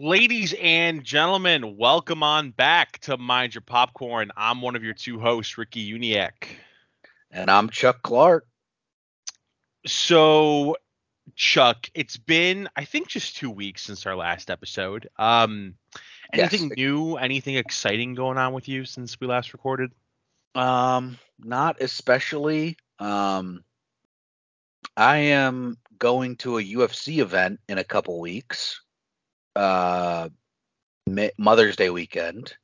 Ladies and gentlemen, welcome on back to Mind Your Popcorn. I'm one of your two hosts, Ricky Uniac. And I'm Chuck Clark. So, Chuck, it's been I think just two weeks since our last episode. Um, anything Yes. new? Anything exciting going on with you since we last recorded? Um, not especially. Um, I am going to a UFC event in a couple weeks. Uh, Mother's Day weekend.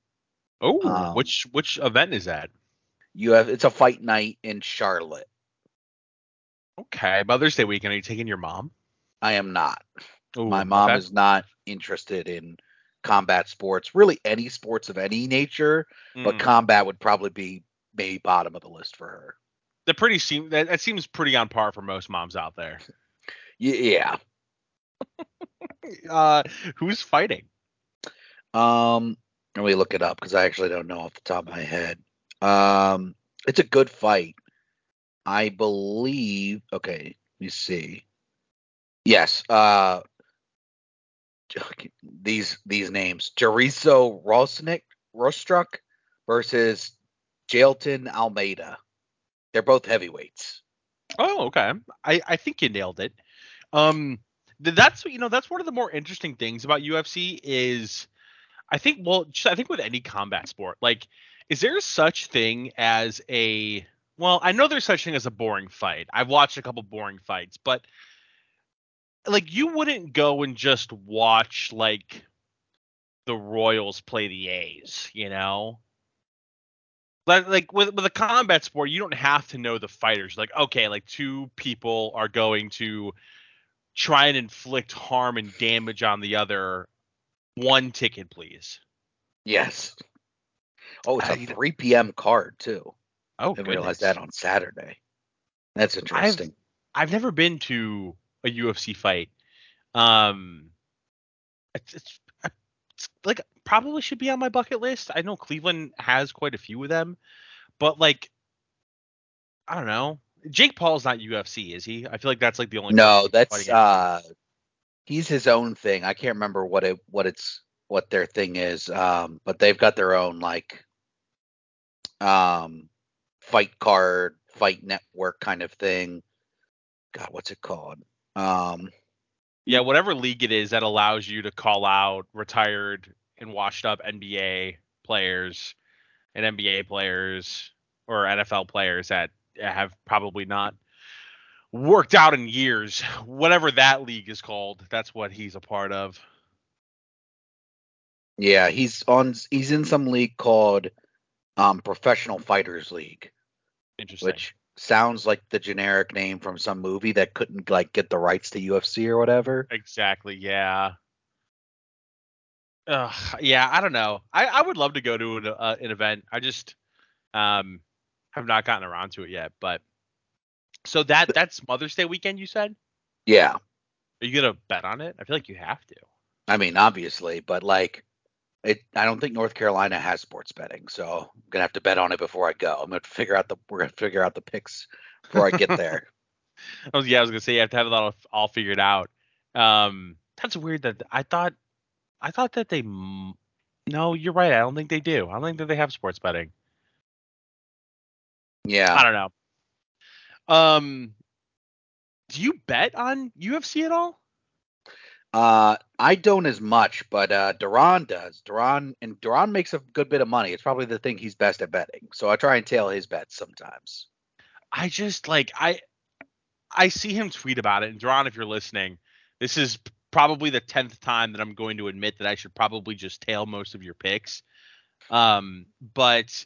Oh, Um, which which event is that? You have it's a fight night in Charlotte. Okay, Mother's Day weekend. Are you taking your mom? I am not. Ooh, My mom okay. is not interested in combat sports, really any sports of any nature, but Mm. combat would probably be maybe bottom of the list for her. that pretty seem that, that seems pretty on par for most moms out there. Yeah. Uh, who's fighting? Um, let me look it up because I actually don't know off the top of my head. Um, it's a good fight. I believe. Okay, let me see. Yes. Uh, these these names: Jeriso Rosnick Rostruck versus Jailton Almeida. They're both heavyweights. Oh, okay. I I think you nailed it. Um, that's you know that's one of the more interesting things about UFC is, I think well just, I think with any combat sport like, is there such thing as a well I know there's such thing as a boring fight. I've watched a couple boring fights, but like you wouldn't go and just watch like the Royals play the A's, you know? Like, like with with a combat sport, you don't have to know the fighters. Like, okay, like two people are going to try and inflict harm and damage on the other. One ticket, please. Yes. Oh, it's I- a 3 p.m. card too. Oh, Didn't realize that on Saturday. That's interesting. I've never been to a UFC fight. Um, it's, it's, it's like probably should be on my bucket list. I know Cleveland has quite a few of them, but like, I don't know. Jake Paul's not UFC, is he? I feel like that's like the only. No, that's uh he's his own thing. I can't remember what it what it's what their thing is. Um but they've got their own like um fight card, fight network kind of thing. God, what's it called? Um Yeah, whatever league it is that allows you to call out retired and washed up NBA players and NBA players or NFL players that have probably not worked out in years. Whatever that league is called, that's what he's a part of. yeah, he's on he's in some league called um Professional Fighters League, Interesting. which sounds like the generic name from some movie that couldn't like get the rights to UFC or whatever. Exactly. Yeah. Ugh, yeah, I don't know. I, I would love to go to an, uh, an event. I just um have not gotten around to it yet. But so that that's Mother's Day weekend. You said. Yeah. Are you gonna bet on it? I feel like you have to. I mean, obviously, but like, it. I don't think North Carolina has sports betting, so I'm gonna have to bet on it before I go. I'm gonna figure out the. We're gonna figure out the picks before I get there. Oh yeah, I was gonna say you have to have that all, all figured out. Um, that's weird. That I thought, I thought that they. No, you're right. I don't think they do. I don't think that they have sports betting. I don't know. Um, do you bet on UFC at all? Uh, I don't as much, but uh, Duran does. Duran and Duran makes a good bit of money. It's probably the thing he's best at betting. So I try and tail his bets sometimes. I just like I I see him tweet about it. And Duran, if you're listening, this is probably the tenth time that I'm going to admit that I should probably just tail most of your picks. Um, but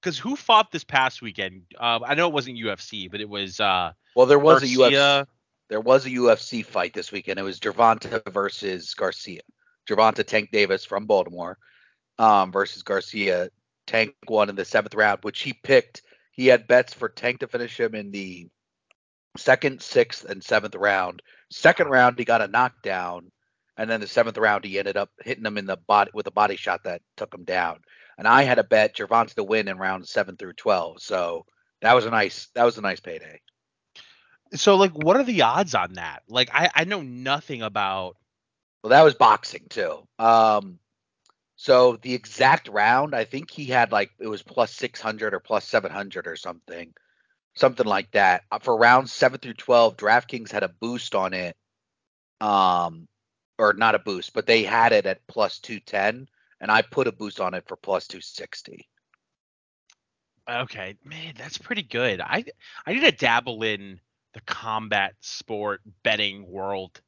because who fought this past weekend? Uh, I know it wasn't UFC, but it was uh Well, there was a UFC. There was a UFC fight this weekend. It was Gervonta versus Garcia. Gervonta Tank Davis from Baltimore um, versus Garcia. Tank won in the seventh round, which he picked. He had bets for Tank to finish him in the second, sixth, and seventh round. Second round, he got a knockdown, and then the seventh round, he ended up hitting him in the body with a body shot that took him down. And I had a bet Gervonta to win in rounds seven through twelve. So that was a nice that was a nice payday. So like, what are the odds on that? Like, I I know nothing about Well, that was boxing too. Um, so the exact round, I think he had like it was plus six hundred or plus seven hundred or something, something like that. Uh, For rounds seven through twelve, DraftKings had a boost on it. Um, or not a boost, but they had it at plus two ten, and I put a boost on it for plus two sixty. Okay, man, that's pretty good. I I need to dabble in the combat sport betting world.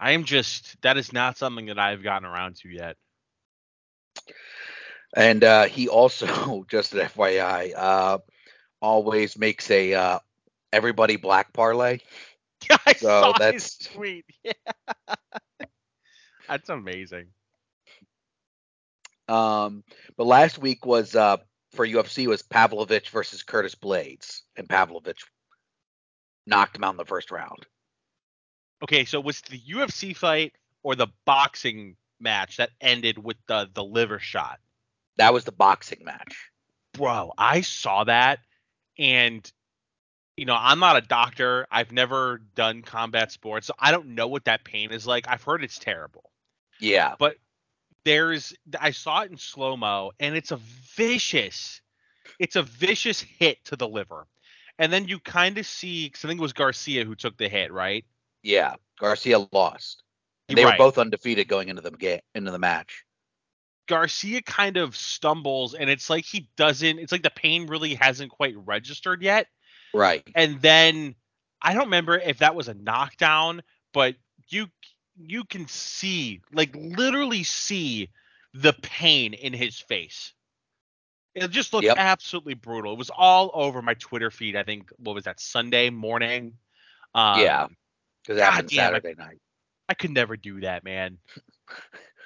I am just that is not something that I've gotten around to yet. And uh, he also, just an FYI, uh, always makes a uh, everybody black parlay. I So saw his that's- tweet. Yeah. That's amazing. Um, but last week was uh, for UFC was Pavlovich versus Curtis Blaydes, and Pavlovich knocked him out in the first round. Okay, so was the UFC fight or the boxing match that ended with the the liver shot? That was the boxing match. Bro, I saw that and you know, I'm not a doctor. I've never done combat sports, so I don't know what that pain is like. I've heard it's terrible. Yeah, There's I saw it in slow-mo and it's a vicious it's a vicious hit to the liver. And then you kind of see cuz I think it was Garcia who took the hit, right? yeah. Garcia lost. They Right. were both undefeated going into the game into the match. Garcia kind of stumbles and it's like he doesn't it's like the pain really hasn't quite registered yet. Right. And then I don't remember if that was a knockdown, but you you can see like literally see the pain in his face. It just looked Yep. absolutely brutal. It was all over my Twitter feed. I think what was that Sunday morning? Um, Yeah. Because happened. Saturday night. I could never do that, man.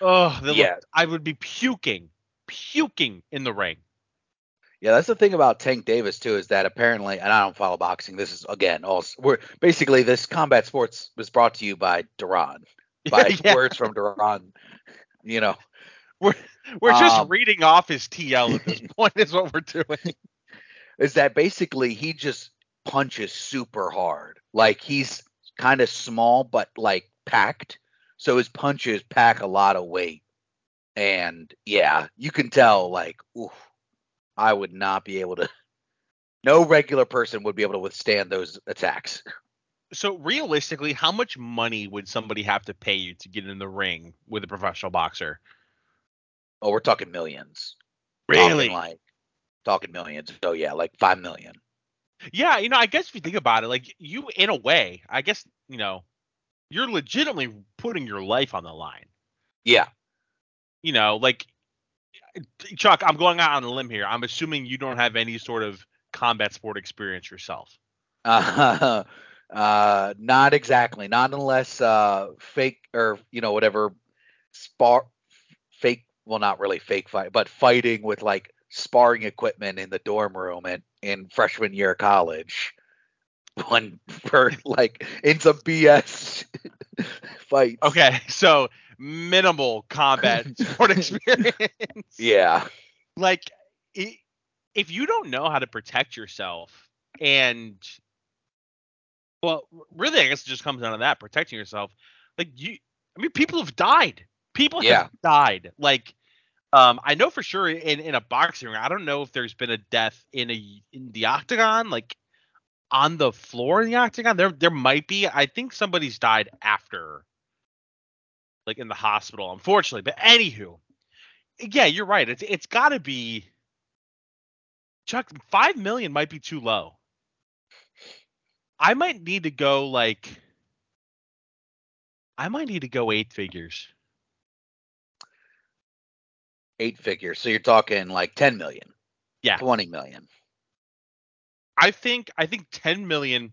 Oh, Yeah. looked- I would be puking, puking in the ring. Yeah, that's the thing about Tank Davis too is that apparently, and I don't follow boxing. This is again, all we're basically this combat sports was brought to you by Duran, by Yeah. words from Duran. You know, We're just Um, reading off his TL at this point. Is what we're doing. is that basically he just punches super hard. Like he's kind of small but like packed, so his punches pack a lot of weight. And yeah, you can tell like, oof, I would not be able to. No regular person would be able to withstand those attacks. So realistically, how much money would somebody have to pay you to get in the ring with a professional boxer? Oh, we're talking millions. Talking like talking millions. Oh yeah, like five million. Yeah, you know, I guess if you think about it, like you, in a way, I guess you know, you're legitimately putting your life on the line. Yeah. You know, like Chuck, I'm going out on a limb here. I'm assuming you don't have any sort of combat sport experience yourself. Uh, uh, not exactly. Not unless uh, fake or you know whatever spar fake. Well, not really fake fight, but fighting with like sparring equipment in the dorm room and in freshman year of college. One for like in some BS fight. Okay, so minimal combat sport experience. Yeah. like if you don't know how to protect yourself and well really i guess it just comes down to that protecting yourself. Like you i mean people have died. People Yeah. have died. Like um i know for sure in in a boxing ring i don't know if there's been a death in a in the octagon like on the floor in the octagon. There there might be. I think somebody's died after like in the hospital unfortunately. But anywho yeah you're right. It's it's got to be Chuck, five million might be too low. I might need to go like I might need to go eight figures. Eight figures. So you're talking like 10 million. Yeah. 20 million. I think I think 10 million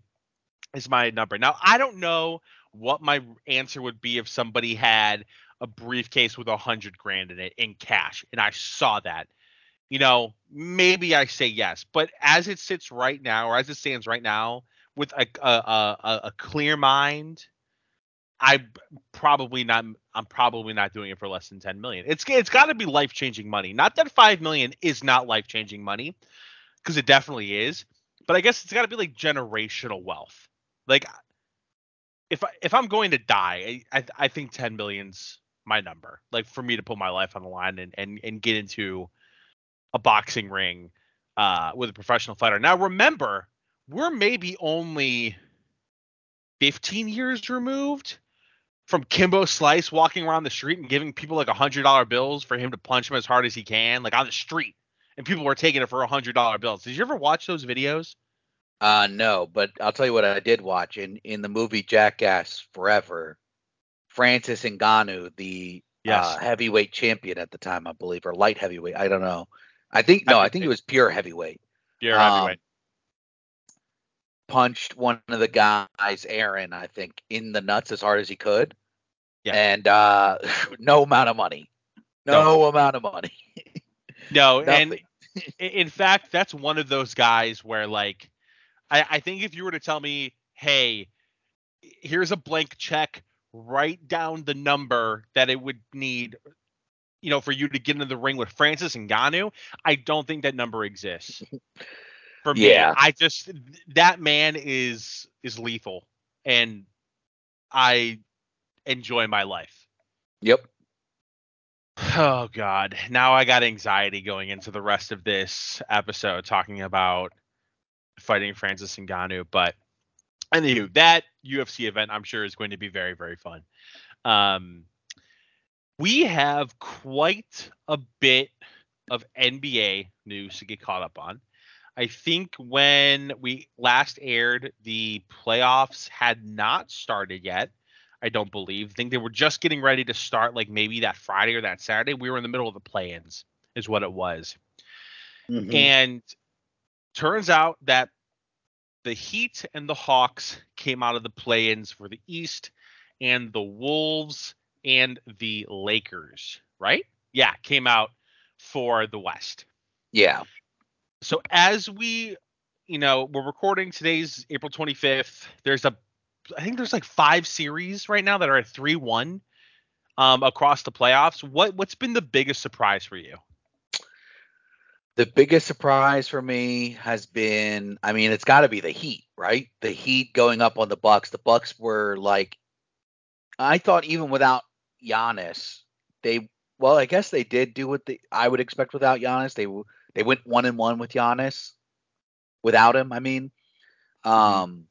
is my number. Now I don't know what my answer would be if somebody had a briefcase with a hundred grand in it in cash, and I saw that. You know, maybe I say yes, but as it sits right now, or as it stands right now, with a a a, a- clear mind, I probably not. I'm probably not doing it for less than 10 million. It's it's got to be life changing money. Not that five million is not life changing money, because it definitely is. But I guess it's got to be like generational wealth. Like if I, if I'm going to die, I I, I think 10 million's my number. Like for me to put my life on the line and and and get into a boxing ring uh, with a professional fighter. Now remember, we're maybe only 15 years removed from Kimbo Slice walking around the street and giving people like a hundred dollar bills for him to punch him as hard as he can, like on the street, and people were taking it for a hundred dollar bills. Did you ever watch those videos? Uh no, but I'll tell you what I did watch in in the movie Jackass Forever. Francis Ngannou, the Yes. uh, heavyweight champion at the time, I believe, or light heavyweight. I don't know. I think no, I think it was pure heavyweight. You're Um, heavyweight. Punched one of the guys, Aaron, I think, in the nuts as hard as he could. Yeah. And uh, no amount of money. No, amount of money. No, and in fact, that's one of those guys where like I, I think if you were to tell me, hey, here's a blank check, write down the number that it would need, you know, for you to get into the ring with Francis Ngannou, I don't think that number exists. For me, Yeah. I just that man is is lethal, and I enjoy my life. Yep. Oh God! Now I got anxiety going into the rest of this episode talking about fighting Francis Ngannou. But anywho, that UFC event I'm sure is going to be very very fun. Um, we have quite a bit of NBA news to get caught up on. I think when we last aired, the playoffs had not started yet. I don't believe. I think they were just getting ready to start, like maybe that Friday or that Saturday. We were in the middle of the play-ins, is what it was. Mhm. And turns out that the Heat and the Hawks came out of the play-ins for the East, and the Wolves and the Lakers, right? Yeah, came out for the West. yeah. So as we, you know, we're recording today's April 25th. There's a, I think there's like five series right now that are at three one, um, across the playoffs. What what's been the biggest surprise for you? The biggest surprise for me has been, I mean, it's got to be the Heat, right? The Heat going up on the Bucks. The Bucks were like, I thought even without Giannis, they, well, I guess they did do what the, I would expect without Giannis. They they went one and one with Giannis, without him. I mean, um,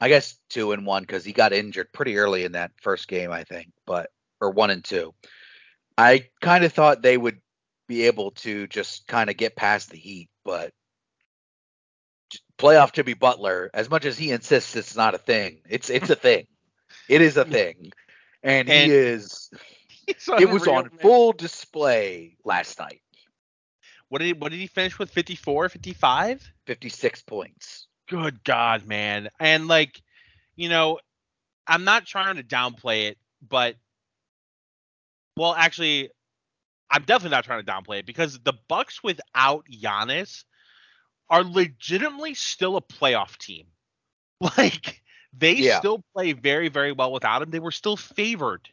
I guess two and one because he got injured pretty early in that first game, I think, but or one and two. I kind of thought they would be able to just kind of get past the Heat, but playoff Jimmy Butler, as much as he insists it's not a thing, it's it's a thing. It is a thing, and, And- he is. It was on man. full display last night. What did he, what did he finish with? 54, 55? Fifty-six points. Good God, man. And like, you know, I'm not trying to downplay it, but well, actually, I'm definitely not trying to downplay it because the Bucks without Giannis are legitimately still a playoff team. Like they Yeah. still play very, very well without him. They were still favored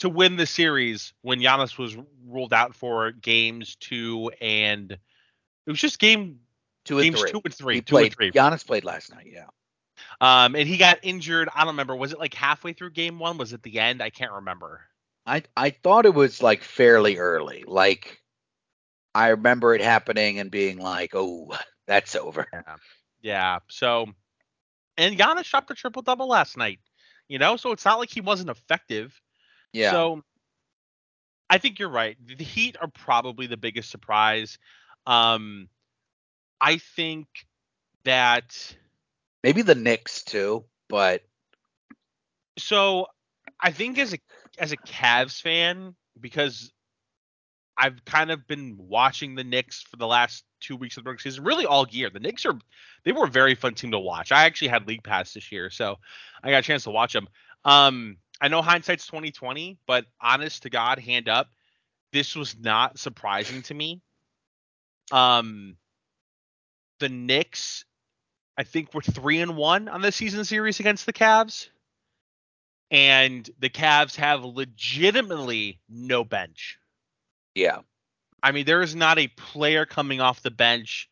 to win the series when Giannis was ruled out for games two and it was just game Two and games three. two and three. he two and three. Giannis played last night. Yeah. Um, and he got injured. I don't remember. Was it like halfway through game one? Was it the end? I can't remember. I I thought it was like fairly early. Like I remember it happening and being like, "Oh, that's over." Yeah. Yeah. So, and Giannis shot the triple double last night. You know, so it's not like he wasn't effective. Yeah. So, I think you're right. The Heat are probably the biggest surprise. Um, I think that Maybe the Knicks too, but so I think as a as a Cavs fan, because I've kind of been watching the Knicks for the last two weeks of the regular season, really all year. The Knicks are they were a very fun team to watch. I actually had league pass this year, so I got a chance to watch them. Um, I know hindsight's twenty twenty, but honest to God, hand up, this was not surprising to me. Um, the Knicks, I think, were three and one on the season series against the Cavs and the Cavs have legitimately no bench. yeah. I mean, there is not a player coming off the bench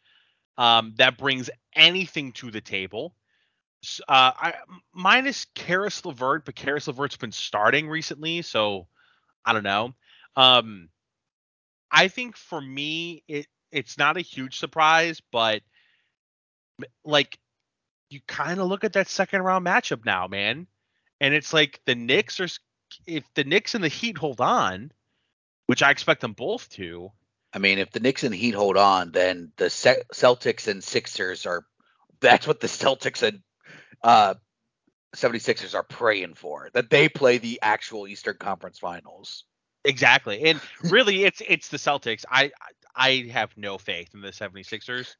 um, that brings anything to the table. Uh, I minus Caris LeVert, but Caris LeVert's been starting recently, so I don't know. Um, I think for me, it it's not a huge surprise, but like you kind of look at that second round matchup now, man, and it's like the Knicks are if the Knicks and the Heat hold on, which I expect them both to. I mean, if the Knicks and Heat hold on, then the Celtics and Sixers are. That's what the Celtics and uh, 76ers are praying for. That they play the actual Eastern Conference Finals. Exactly. And really it's it's the Celtics. I I have no faith in the 76ers.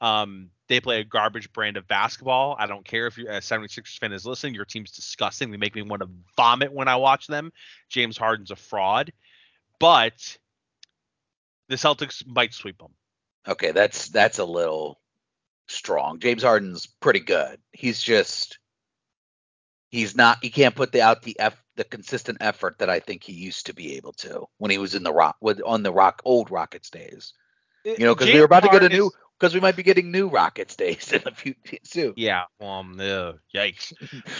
Um, they play a garbage brand of basketball. I don't care if you're a 76ers fan is listening. Your team's disgusting. They make me want to vomit when I watch them. James Harden's a fraud, but the Celtics might sweep them. Okay, that's that's a little strong. James Harden's pretty good. He's just he's not he can't put the out the f the consistent effort that I think he used to be able to when he was in the rock with on the rock old Rockets days. You know, because we were about to get a new because we might be getting new Rockets days in a few soon. Yeah. Um. Uh, yikes.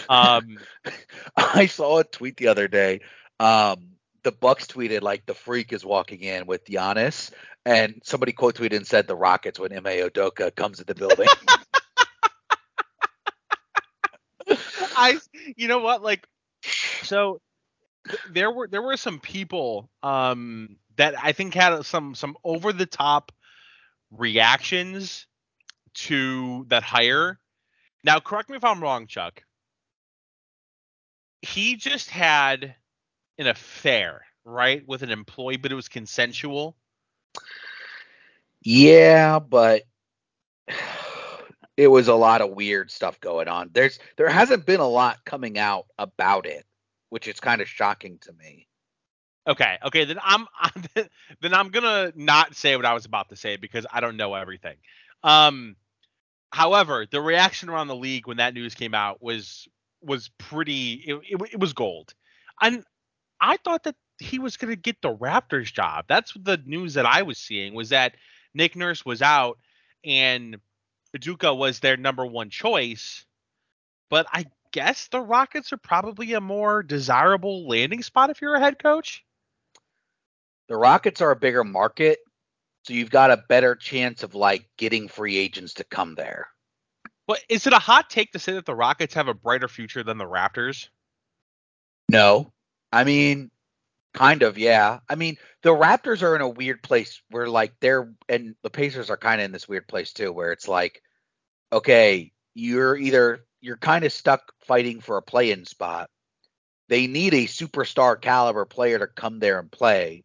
Um. I saw a tweet the other day. Um. The Bucks tweeted like the freak is walking in with Giannis, and somebody quote tweeted and said the Rockets when Ime Udoka comes to the building. I, you know what, like, so th- there were there were some people um that I think had some some over the top reactions to that hire. Now, correct me if I'm wrong, Chuck. He just had an affair, right, with an employee, but it was consensual. Yeah, but it was a lot of weird stuff going on. There's there hasn't been a lot coming out about it, which is kind of shocking to me. Okay, okay, then I'm, I'm then I'm gonna not say what I was about to say because I don't know everything. Um, however, the reaction around the league when that news came out was was pretty. It, it, it was gold, and I thought that he was gonna get the Raptors job. That's the news that I was seeing was that Nick Nurse was out and Udoka was their number one choice. But I guess the Rockets are probably a more desirable landing spot if you're a head coach. The Rockets are a bigger market, so you've got a better chance of like getting free agents to come there. But is it a hot take to say that the Rockets have a brighter future than the Raptors? No. I mean, Kind of, yeah. I mean, the Raptors are in a weird place where like they're and the Pacers are kind of in this weird place too, where it's like, okay, you're either you're kind of stuck fighting for a play-in spot. They need a superstar caliber player to come there and play.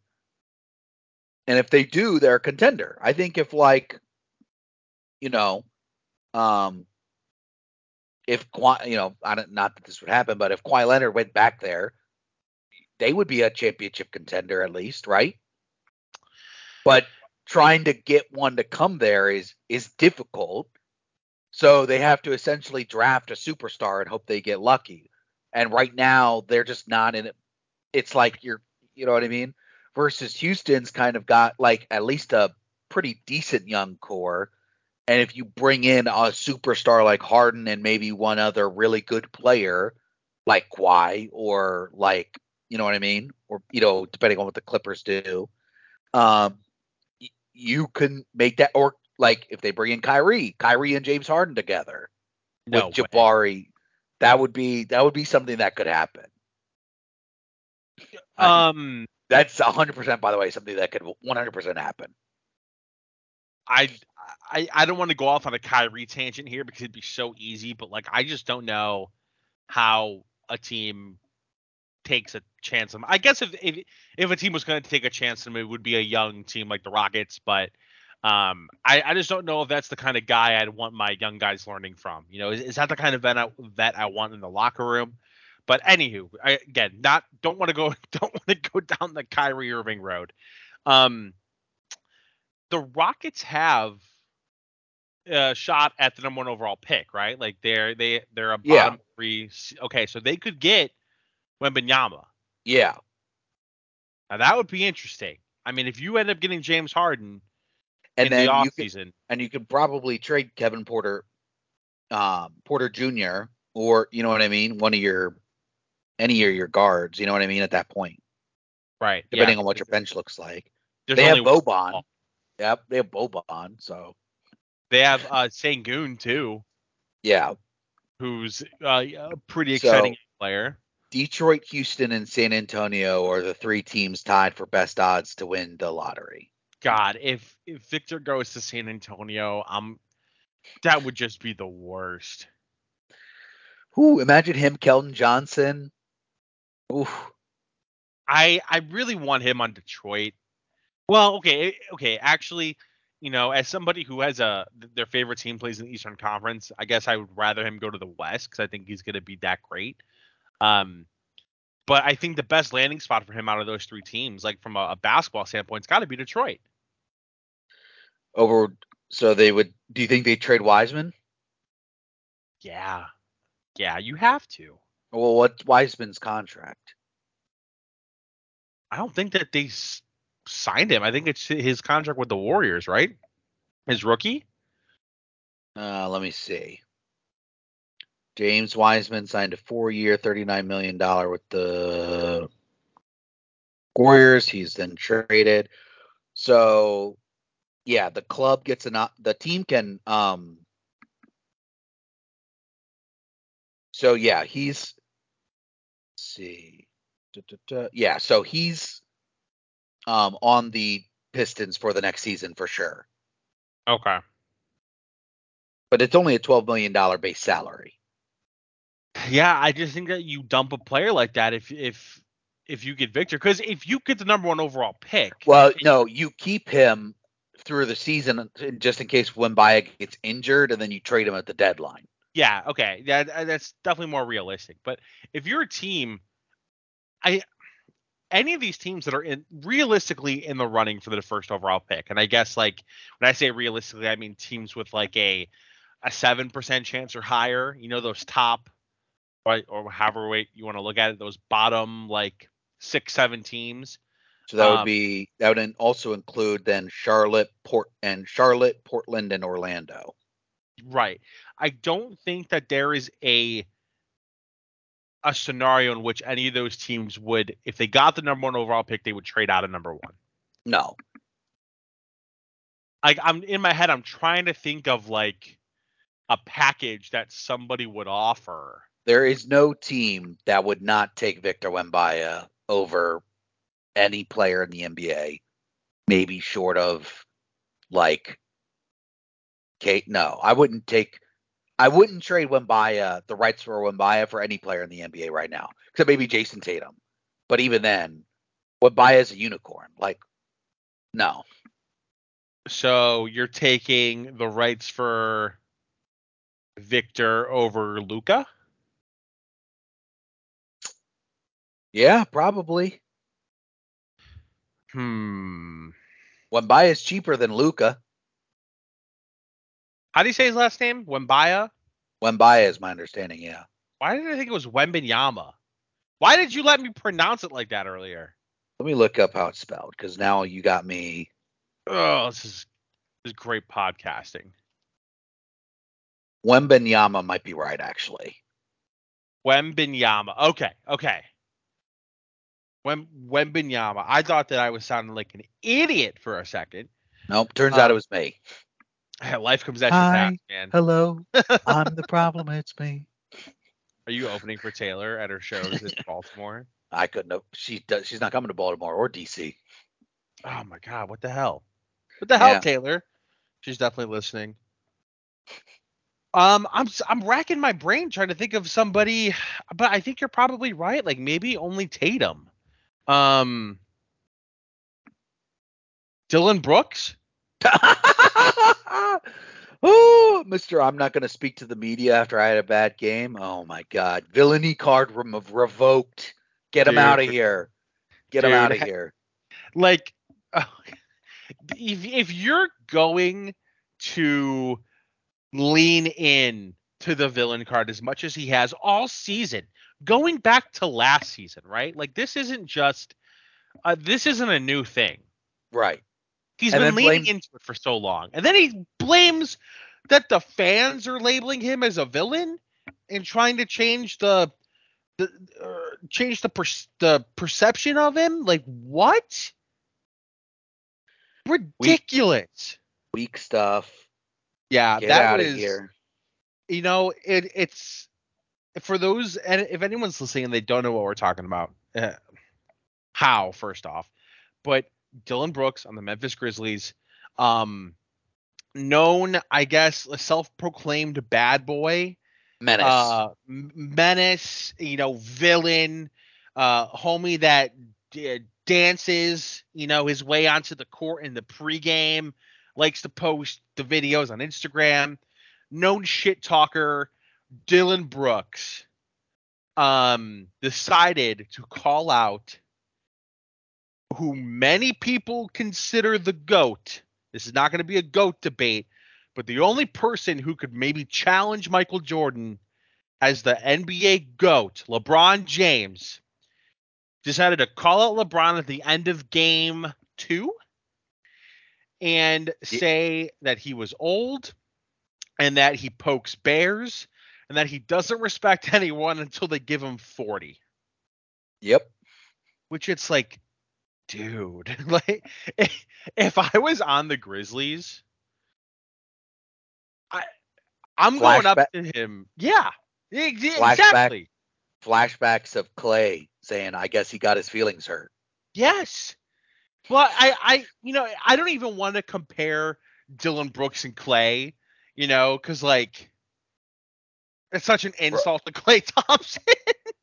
And if they do, they're a contender. I think if like, you know, um, if you know, I don't not that this would happen, but if Kawhi Leonard went back there they would be a championship contender at least, right? But trying to get one to come there is is difficult. So they have to essentially draft a superstar and hope they get lucky. And right now they're just not in it. It's like you're, you know what I mean? Versus Houston's kind of got like at least a pretty decent young core. And if you bring in a superstar like Harden and maybe one other really good player like Kawhi or like you know what I mean? Or you know, depending on what the Clippers do, um, y- you can make that. Or like if they bring in Kyrie, Kyrie and James Harden together no with Jabari, way. that would be that would be something that could happen. Um, that's hundred percent. By the way, something that could one hundred percent happen. I, I I don't want to go off on a Kyrie tangent here because it'd be so easy, but like I just don't know how a team takes a chance on. I guess if if, if a team was going to take a chance on him, it would be a young team like the Rockets. But um, I, I just don't know if that's the kind of guy I'd want my young guys learning from. You know, is, is that the kind of vet I, vet I want in the locker room? But anywho, I, again, not don't want to go don't want to go down the Kyrie Irving road. Um, the Rockets have a shot at the number one overall pick, right? Like they're they they're a bottom yeah. three. Okay, so they could get Wembanyama. Yeah. Now that would be interesting. I mean, if you end up getting James Harden and in then the offseason, you could, and you could probably trade Kevin Porter um, Porter Jr. or you know what I mean, one of your any of your guards. You know what I mean at that point, Right. depending yeah. on what your bench looks like. There's they have one Boban. Yep, they have Boban. So They have uh Sengun too, yeah, who's uh, a pretty So- exciting player. Detroit, Houston, and San Antonio are the three teams tied for best odds to win the lottery. God, if if Victor goes to San Antonio, um, that would just be the worst. Who imagine him, Keldon Johnson. Oof. I I really want him on Detroit. Well, okay, eh, okay. Actually, you know, as somebody who has a their favorite team plays in the Eastern Conference, I guess I would rather him go to the West because I think he's going to be that great. Um, but I think the best landing spot for him out of those three teams, like from a, a basketball standpoint, it's got to be Detroit. Over. So they would. Do you think they trade Wiseman? Yeah, yeah, you have to. Well, what Wiseman's contract? I don't think that they s- signed him. I think it's his contract with the Warriors, right? His rookie. Uh, let me see. James Wiseman signed a four-year, thirty-nine million dollar with the Warriors. He's then traded. So, yeah, the club gets an. The team can. Um. So yeah, he's. let's see. Da, da, da. Yeah, so he's um on the Pistons for the next season for sure. Okay. But it's only a twelve million dollar base salary. Yeah, I just think that you dump a player like that if if if you get Victor, because if you get the number one overall pick, Well, no, you keep him through the season uh, just in case Wembaya gets injured, and then you trade him at the deadline. yeah, okay, that uh, that's definitely more realistic. But if you're a team, I any of these teams that are in realistically in the running for the first overall pick, and I guess like when I say realistically, I mean teams with like a a seven percent chance or higher. You know those top, or however way you want to look at it, those bottom like six seven teams. So that would Um, be that would also include then Charlotte, Port, and Charlotte, Portland, and Orlando. Right. I don't think that there is a a scenario in which any of those teams would, if they got the number one overall pick, they would trade out of number one. No, Like I'm in my head, I'm trying to think of like a package that somebody would offer. There is no team that would not take Victor Wembaya over any player in the NBA, maybe short of like Kate. No, I wouldn't take. I wouldn't trade Wembaya the rights for Wembaya for any player in the NBA right now, except maybe Jayson Tatum. But even then, Wembaya is a unicorn. Like, no, So you're taking the rights for Victor over Luka? Yeah, probably. Hmm. Wembaya is cheaper than Luka. How do you say his last name? Wembaya? Wembaya is my understanding. Yeah. Why did I think it was Wembanyama? Why did you let me pronounce it like that earlier? Let me look up how it's spelled because now you got me. Oh, this is this is great podcasting. Wembanyama might be right actually. Wembanyama. Okay, okay. Wem Wembanyama. I thought that I was sounding like an idiot for a second. Nope. Turns out Um, it was me. Life comes at you fast, man. Hello, I'm the problem. It's me. Are you opening for Taylor at her shows in Baltimore? I couldn't have. She does. She's not coming to Baltimore or DC. Oh my god, what the hell? What the hell, Yeah. Taylor? She's definitely listening. Um, I'm s- I'm racking my brain trying to think of somebody, but I think you're probably right. Like maybe only Tatum. Um, Dillon Brooks. oh, Mister, I'm not going to speak to the media after I had a bad game. Oh my God, villainy card revoked. Get him out of here. Get him out of here. Like, if if you're going to lean in to the villain card as much as he has all season, going back to last season, right? Like this isn't just uh, this isn't a new thing. Right. He's And been leaning into it for so long, and then he blames that the fans are labeling him as a villain and trying to change the the uh, change the per- the perception of him. Like what? Ridiculous. Weak, weak stuff. Yeah, Get that out was of here. you know it it's for those and if anyone's listening and they don't know what we're talking about uh, how first off but dillon brooks on the memphis grizzlies um known i guess a self-proclaimed bad boy Menace. uh menace you know villain uh homie that d- dances you know his way onto the court in the pregame likes to post the videos on instagram known shit talker dillon brooks um decided to call out who many people consider the goat. This is not going to be a goat debate but the only person who could maybe challenge Michael Jordan as the NBA GOAT, LeBron James, decided to call out LeBron at the end of game two and say that he was old and that he pokes bears and that he doesn't respect anyone until they give him 40. yep. Which it's like, dude, like if I was on the Grizzlies, I I'm going up to him. Yeah, ex- Flashback. exactly. Flashbacks of Clay saying, "I guess he got his feelings hurt." Yes. Well, I, I, you know, I don't even want to compare Dillon Brooks and Clay, you know, because like it's such an insult to Clay Thompson.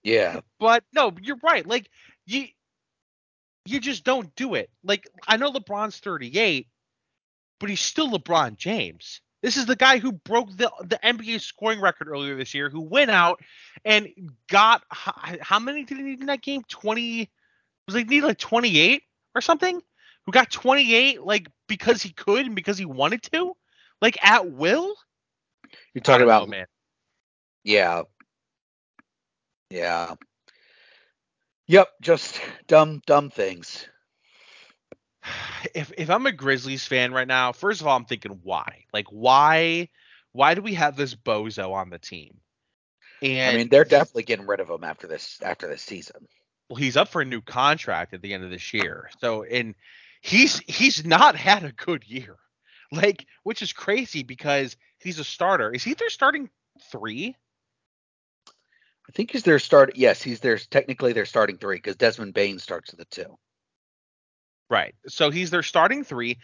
Yeah. but no, you're right. Like you, you just don't do it. Like I know LeBron's 38, but he's still LeBron James. This is the guy who broke the the NBA scoring record earlier this year, who went out and got how, how many did he need in that game? 20 was he need like 28 or something? Who got 28 like because he could and because he wanted to, like at will. You're talking about know, man. Yeah. Yeah. Yep, just dumb, dumb things. if if I'm a Grizzlies fan right now, first of all, I'm thinking why? Like why why do we have this bozo on the team? And I mean, they're definitely getting rid of him after this after this season. well, he's up for a new contract at the end of this year. So and he's he's not had a good year. Like which is crazy because he's a starter. Is he their starting 3? I think he's their start. Yes, he's their technically their starting three because Desmond Bane starts at the two. Right. So he's their starting 3.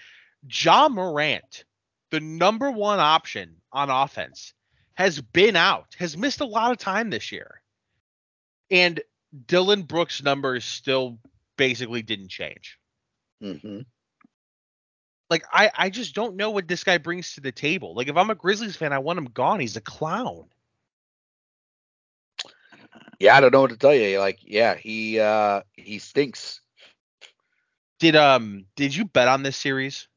Ja Morant, the number 1 option on offense, has been out, has missed a lot of time this year. And Dillon Brooks' numbers still basically didn't change. Mm-hmm. Like I, I just don't know what this guy brings to the table. Like if I'm a Grizzlies fan, I want him gone. He's a clown. Yeah, I don't know what to tell you. Like, yeah, he uh he stinks. Did um did you bet on this series?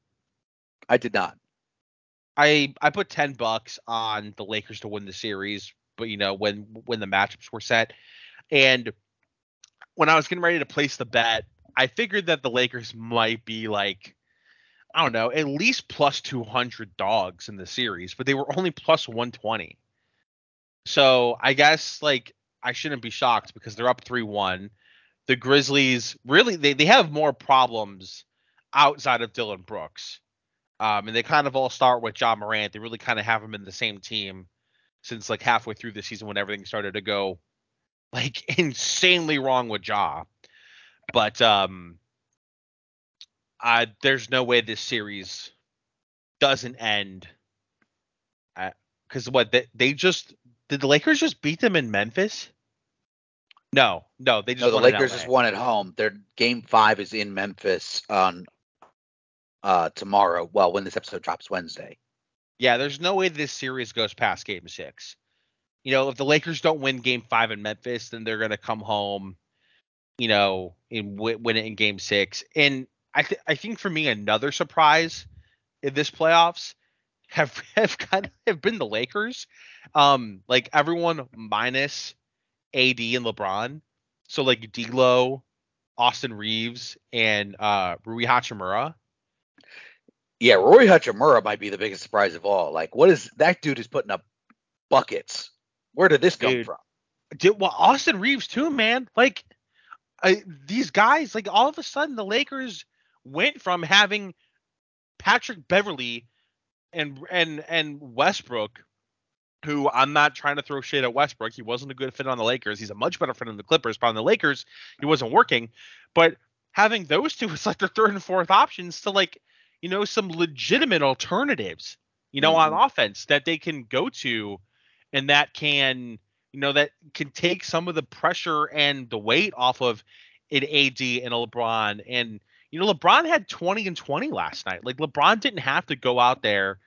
I did not. I I put ten bucks on the Lakers to win the series, but you know when when the matchups were set, and when I was getting ready to place the bet, I figured that the Lakers might be like I don't know at least plus two hundred dogs in the series, but they were only plus one twenty. So I guess like I shouldn't be shocked because they're up three one. The Grizzlies really they they have more problems outside of Dillon Brooks. Um, and they kind of all start with Ja Morant. They really kind of have him in the same team since like halfway through the season when everything started to go like insanely wrong with Ja. But um, I there's no way this series doesn't end. Because what they, they just did the Lakers just beat them in Memphis? No, no, they just No, the won Lakers just won at home. Their game five is in Memphis on uh tomorrow. Well, when this episode drops Wednesday. Yeah, there's no way this series goes past game six. You know, if the Lakers don't win game five in Memphis, then they're going to come home, you know, and w- win it in game six. And I, th- I think for me, another surprise in this playoffs have, have kind of have been the Lakers. Um, like everyone minus AD and LeBron. So like D'Lo, Austin Reaves, and uh, Rui Hachimura. Yeah, Rui Hachimura might be the biggest surprise of all. Like, what is that dude is putting up buckets? Where did this come Dude. from? Dude, well, Austin Reaves too, man. Like I, these guys, like all of a sudden, the Lakers went from having Patrick Beverley and and and Westbrook, who I'm not trying to throw shade at Westbrook. He wasn't a good fit on the Lakers. He's a much better fit on the Clippers, but on the Lakers, he wasn't working. But having those two as like their third and fourth options to like, you know, some legitimate alternatives, you know, on Mhm. offense that they can go to and that can, you know, that can take some of the pressure and the weight off of an AD and a LeBron. And, you know, LeBron had 20 and 20 last night. Like LeBron didn't have to go out there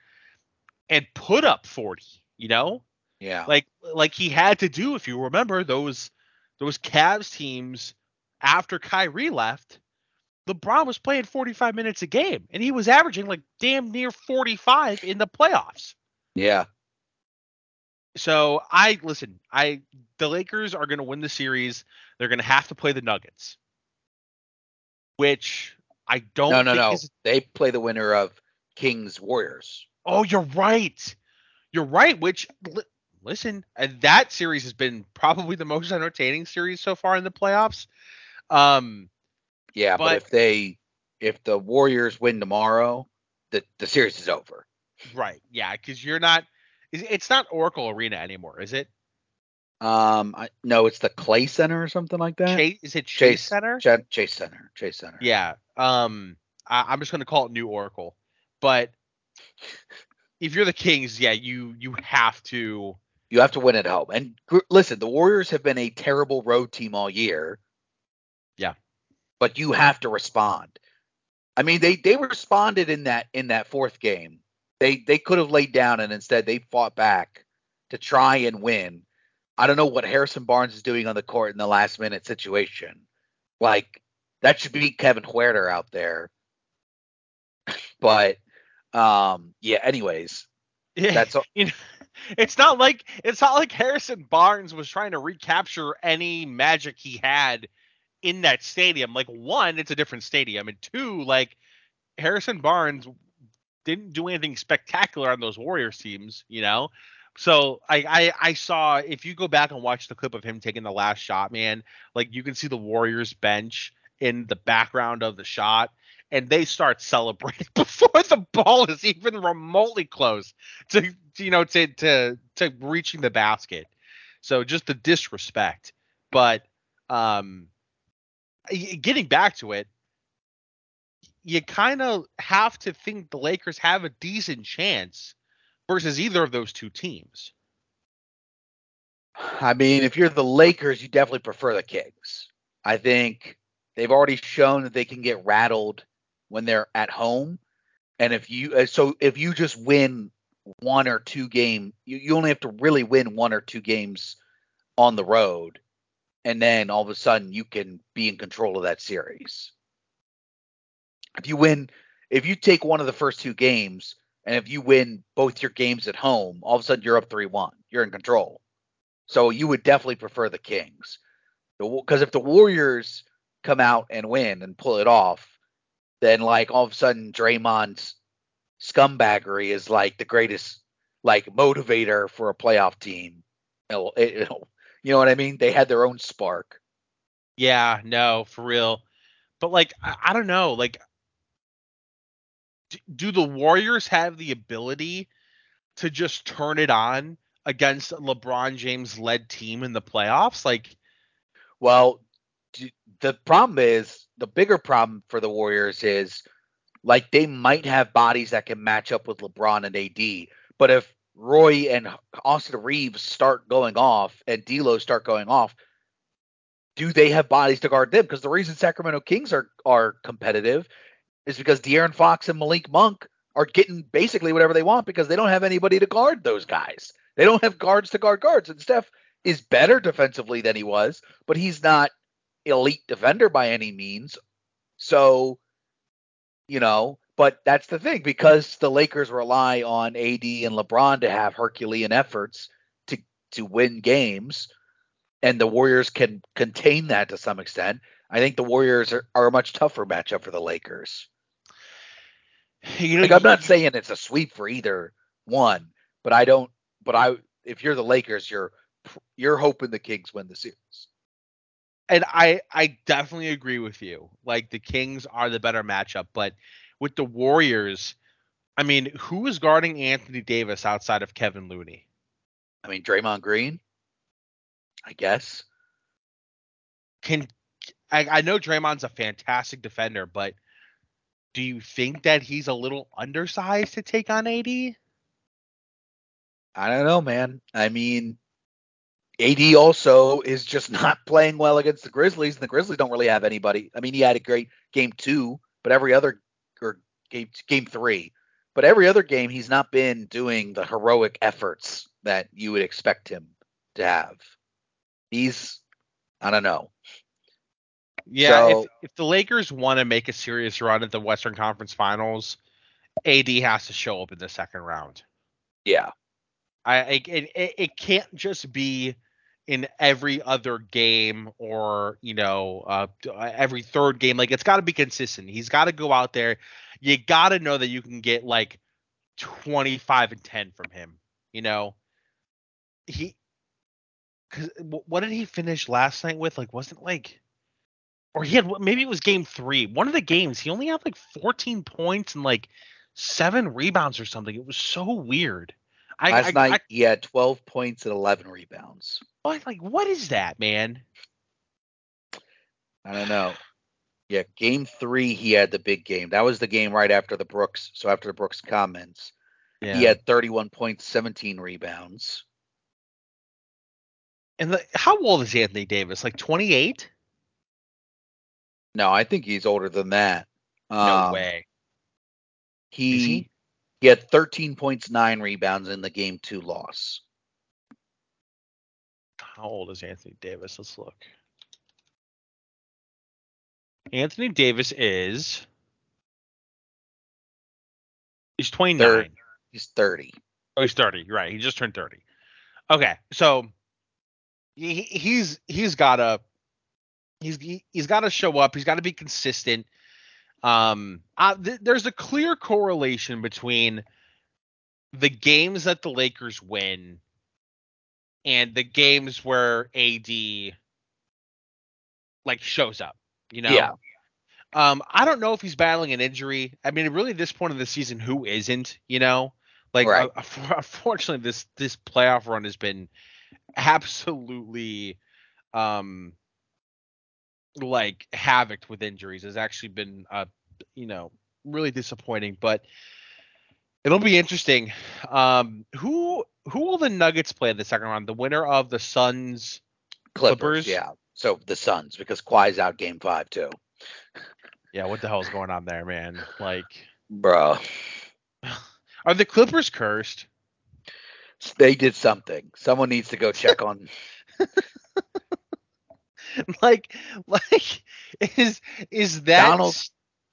and put up 40, you know? Yeah. like like he had to do if you remember those those Cavs teams after Kyrie left, LeBron was playing 45 minutes a game and he was averaging like damn near 45 in the playoffs. yeah. So I listen, I the Lakers are going to win the series. They're going to have to play the Nuggets. Which I don't No, no, think no. is They play the winner of Kings Warriors. Oh, you're right. You're right. Which li- listen, uh, that series has been probably the most entertaining series so far in the playoffs. Um, Yeah, but, But- if they if the Warriors win tomorrow, the the series is over. right, yeah, because you're not. It's not Oracle Arena anymore, is it? Um, I, no, it's the Clay Center or something like that. Chase, is it Chase, Chase Center? Ch- Chase Center. Chase Center. Yeah. Um, I, I'm just gonna call it New Oracle. But if you're the Kings, yeah, you you have to. You have to win at home. And gr- listen, the Warriors have been a terrible road team all year. Yeah. But you have to respond. I mean, they they responded in that in that fourth game. They they could have laid down and instead they fought back to try and win. I don't know what Harrison Barnes is doing on the court in the last minute situation. Like that should be Kevin Huerter out there. But um yeah, anyways, Yeah, that's all, you know, it's not like it's not like Harrison Barnes was trying to recapture any magic he had in that stadium. Like one, it's a different stadium, and two, like Harrison Barnes didn't do anything spectacular on those Warriors teams, you know. So I, I I saw if you go back and watch the clip of him taking the last shot, man, like you can see the Warriors bench in the background of the shot, and they start celebrating before the ball is even remotely close to you know to to to reaching the basket. So just the disrespect. But um getting back to it, you kind of have to think the Lakers have a decent chance versus either of those two teams. I mean, if you're the Lakers, you definitely prefer the Kings. I think they've already shown that they can get rattled when they're at home. And if you uh, so if you just win one or two game, you, you only have to really win one or two games on the road, and then all of a sudden you can be in control of that series. If you win, if you take one of the first two games, and if you win both your games at home, all of a sudden you're up three one. You're in control. So you would definitely prefer the Kings. Because if the Warriors come out and win and pull it off, then like all of a sudden Draymond's scumbaggery is like the greatest like motivator for a playoff team. It'll- it- it'll- you know what I mean? They had their own spark. Yeah, no, for real. But like I, I don't know, like do the Warriors have the ability to just turn it on against LeBron James led team in the playoffs? Like Well, the problem is the bigger problem for the Warriors is like they might have bodies that can match up with LeBron and AD, but if Roy and Austin Reaves start going off and D'Lo start going off, do they have bodies to guard them? Because the reason Sacramento Kings are are competitive is because De'Aaron Fox and Malik Monk are getting basically whatever they want because they don't have anybody to guard those guys. They don't have guards to guard guards, and Steph is better defensively than he was, but he's not elite defender by any means. So, you know, but that's the thing because the Lakers rely on AD and LeBron to have Herculean efforts to to win games, and the Warriors can contain that to some extent. I think the Warriors are, are a much tougher matchup for the Lakers. You know, Like I'm not saying it's a sweep for either one, but I don't. But I, if you're the Lakers, you're you're hoping the Kings win the series. and I I definitely agree with you. Like the Kings are the better matchup, but with the Warriors, I mean, who is guarding Anthony Davis outside of Kevin Looney? I mean, Draymond Green, I guess. Can I, I know Draymond's a fantastic defender, but do you think that he's a little undersized to take on AD? I don't know, man. I mean, AD also is just not playing well against the Grizzlies, and the Grizzlies don't really have anybody. I mean, he had a great game two, but every other or game game three, but every other game he's not been doing the heroic efforts that you would expect him to have. He's, I don't know. Yeah, So- if, if the Lakers want to make a serious run at the Western Conference Finals, AD has to show up in the second round. Yeah, I it, it, it can't just be in every other game or you know uh, every third game. Like it's got to be consistent. He's got to go out there. You got to know that you can get like 25 and 10 from him. You know, he because what did he finish last night with? Like wasn't like. Or he had maybe it was game three. One of the games he only had like 14 points and like seven rebounds or something. It was so weird. I, last I, night I, he had 12 points and 11 rebounds. what, like, what is that, man? I don't know. Yeah, game three he had the big game. That was the game right after the Brooks. So after the Brooks comments, Yeah. he had 31 points, 17 rebounds. and the, how old is Anthony Davis? Like 28? No, I think he's older than that. No Um, way. He, he? he had 13 points, nine rebounds in the game two loss. How old is Anthony Davis? Let's look. Anthony Davis is. He's 29. Third. He's 30. Oh, he's 30. You're right. He just turned 30. Okay, so he, he's he's gotta he's he, he's got to show up. He's got to be consistent. Um, uh, th- there's a clear correlation between the games that the Lakers win and the games where AD like shows up. You know. Yeah. Um, I don't know if he's battling an injury. I mean, really, at this point of the season, who isn't? You know, like Right. uh, unfortunately, this this playoff run has been absolutely, um, like havoc with injuries. Has actually been, uh, you know, really disappointing. But it'll be interesting. Um, who who will the Nuggets play in the second round? The winner of the Suns. Clippers, Clippers? Yeah. So the Suns, because Kawhi's out game five, too. Yeah, what the hell is going on there, man? Like, Bro. are the Clippers cursed? They did something. Someone needs to go check on. like like is is that Donald-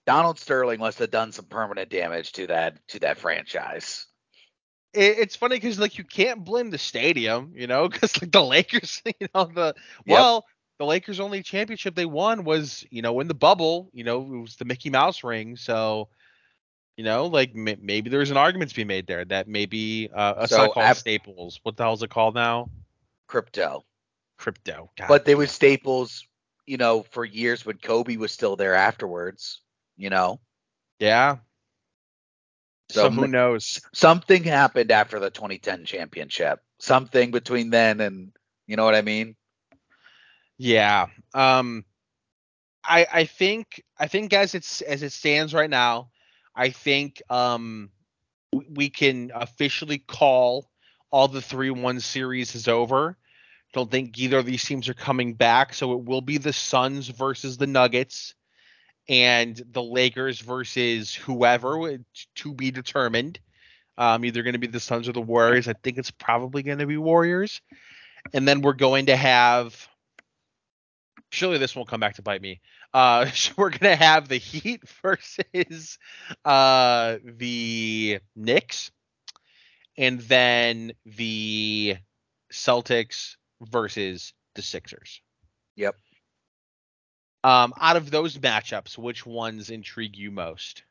Donald Sterling must have done some permanent damage to that to that franchise. it, it's funny because like you can't blame the stadium you know because like the lakers you know the well the lakers only championship they won was you know in the bubble you know it was the mickey mouse ring so you know like m- maybe there's an argument to be made there that maybe uh it's So called af- staples what the hell is it called now Crypto. Crypto God But they was Staples, you know, for years when Kobe was still there afterwards, you know. yeah so, So who knows Something happened after the 2010 championship. Something between then and you know what I mean? Yeah. Um I I think I think as it's as it stands right now, I think um we can officially call all the 3-1 series is over. Don't think either of these teams are coming back, so it will be the Suns versus the Nuggets and the Lakers versus whoever to be determined. Um, either going to be the Suns or the Warriors. I think it's probably going to be Warriors. And then we're going to have surely this won't come back to bite me. Uh, we're gonna have the Heat versus uh the Knicks, and then the Celtics versus the Sixers. Yep. Um, out of those matchups, which ones intrigue you most?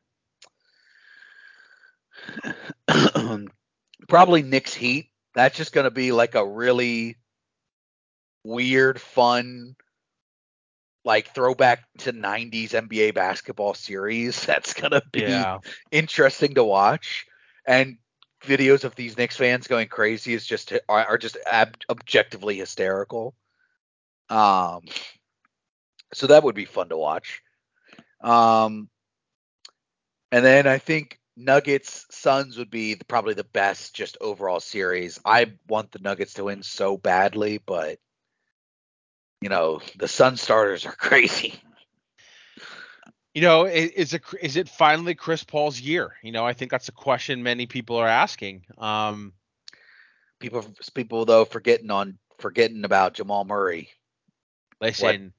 Probably Knicks Heat. That's just going to be like a really weird, fun, like throwback to 90s NBA basketball series. That's going to be Yeah. interesting to watch. And videos of these Knicks fans going crazy is just are, just ab- objectively hysterical. Um, so that would be fun to watch. Um, and then I think Nuggets Suns would be the, probably the best just overall series. I want the Nuggets to win so badly, but you know the Sun starters are crazy. You know, is it is it finally Chris Paul's year? You know, I think that's a question many people are asking. Um, People people though forgetting on forgetting about Jamal Murray. listen,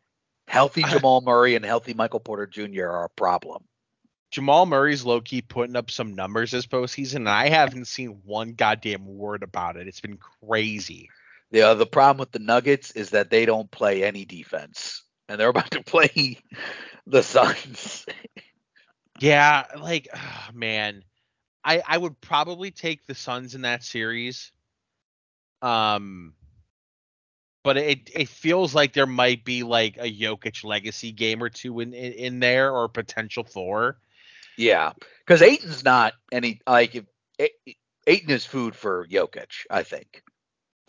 Healthy Jamal Murray and healthy Michael Porter Jr. are a problem. Jamal Murray's low key putting up some numbers this postseason, and I haven't seen one goddamn word about it. It's been crazy. Uh, the problem with the Nuggets is that they don't play any defense, and they're about to play the Suns. Yeah, like ah, man, I I would probably take the Suns in that series. Um, but it it feels like there might be like a Jokic legacy game or two in in, in there, or potential for. yeah, because Ayton's not any like if, Ayton is food for Jokic. I think.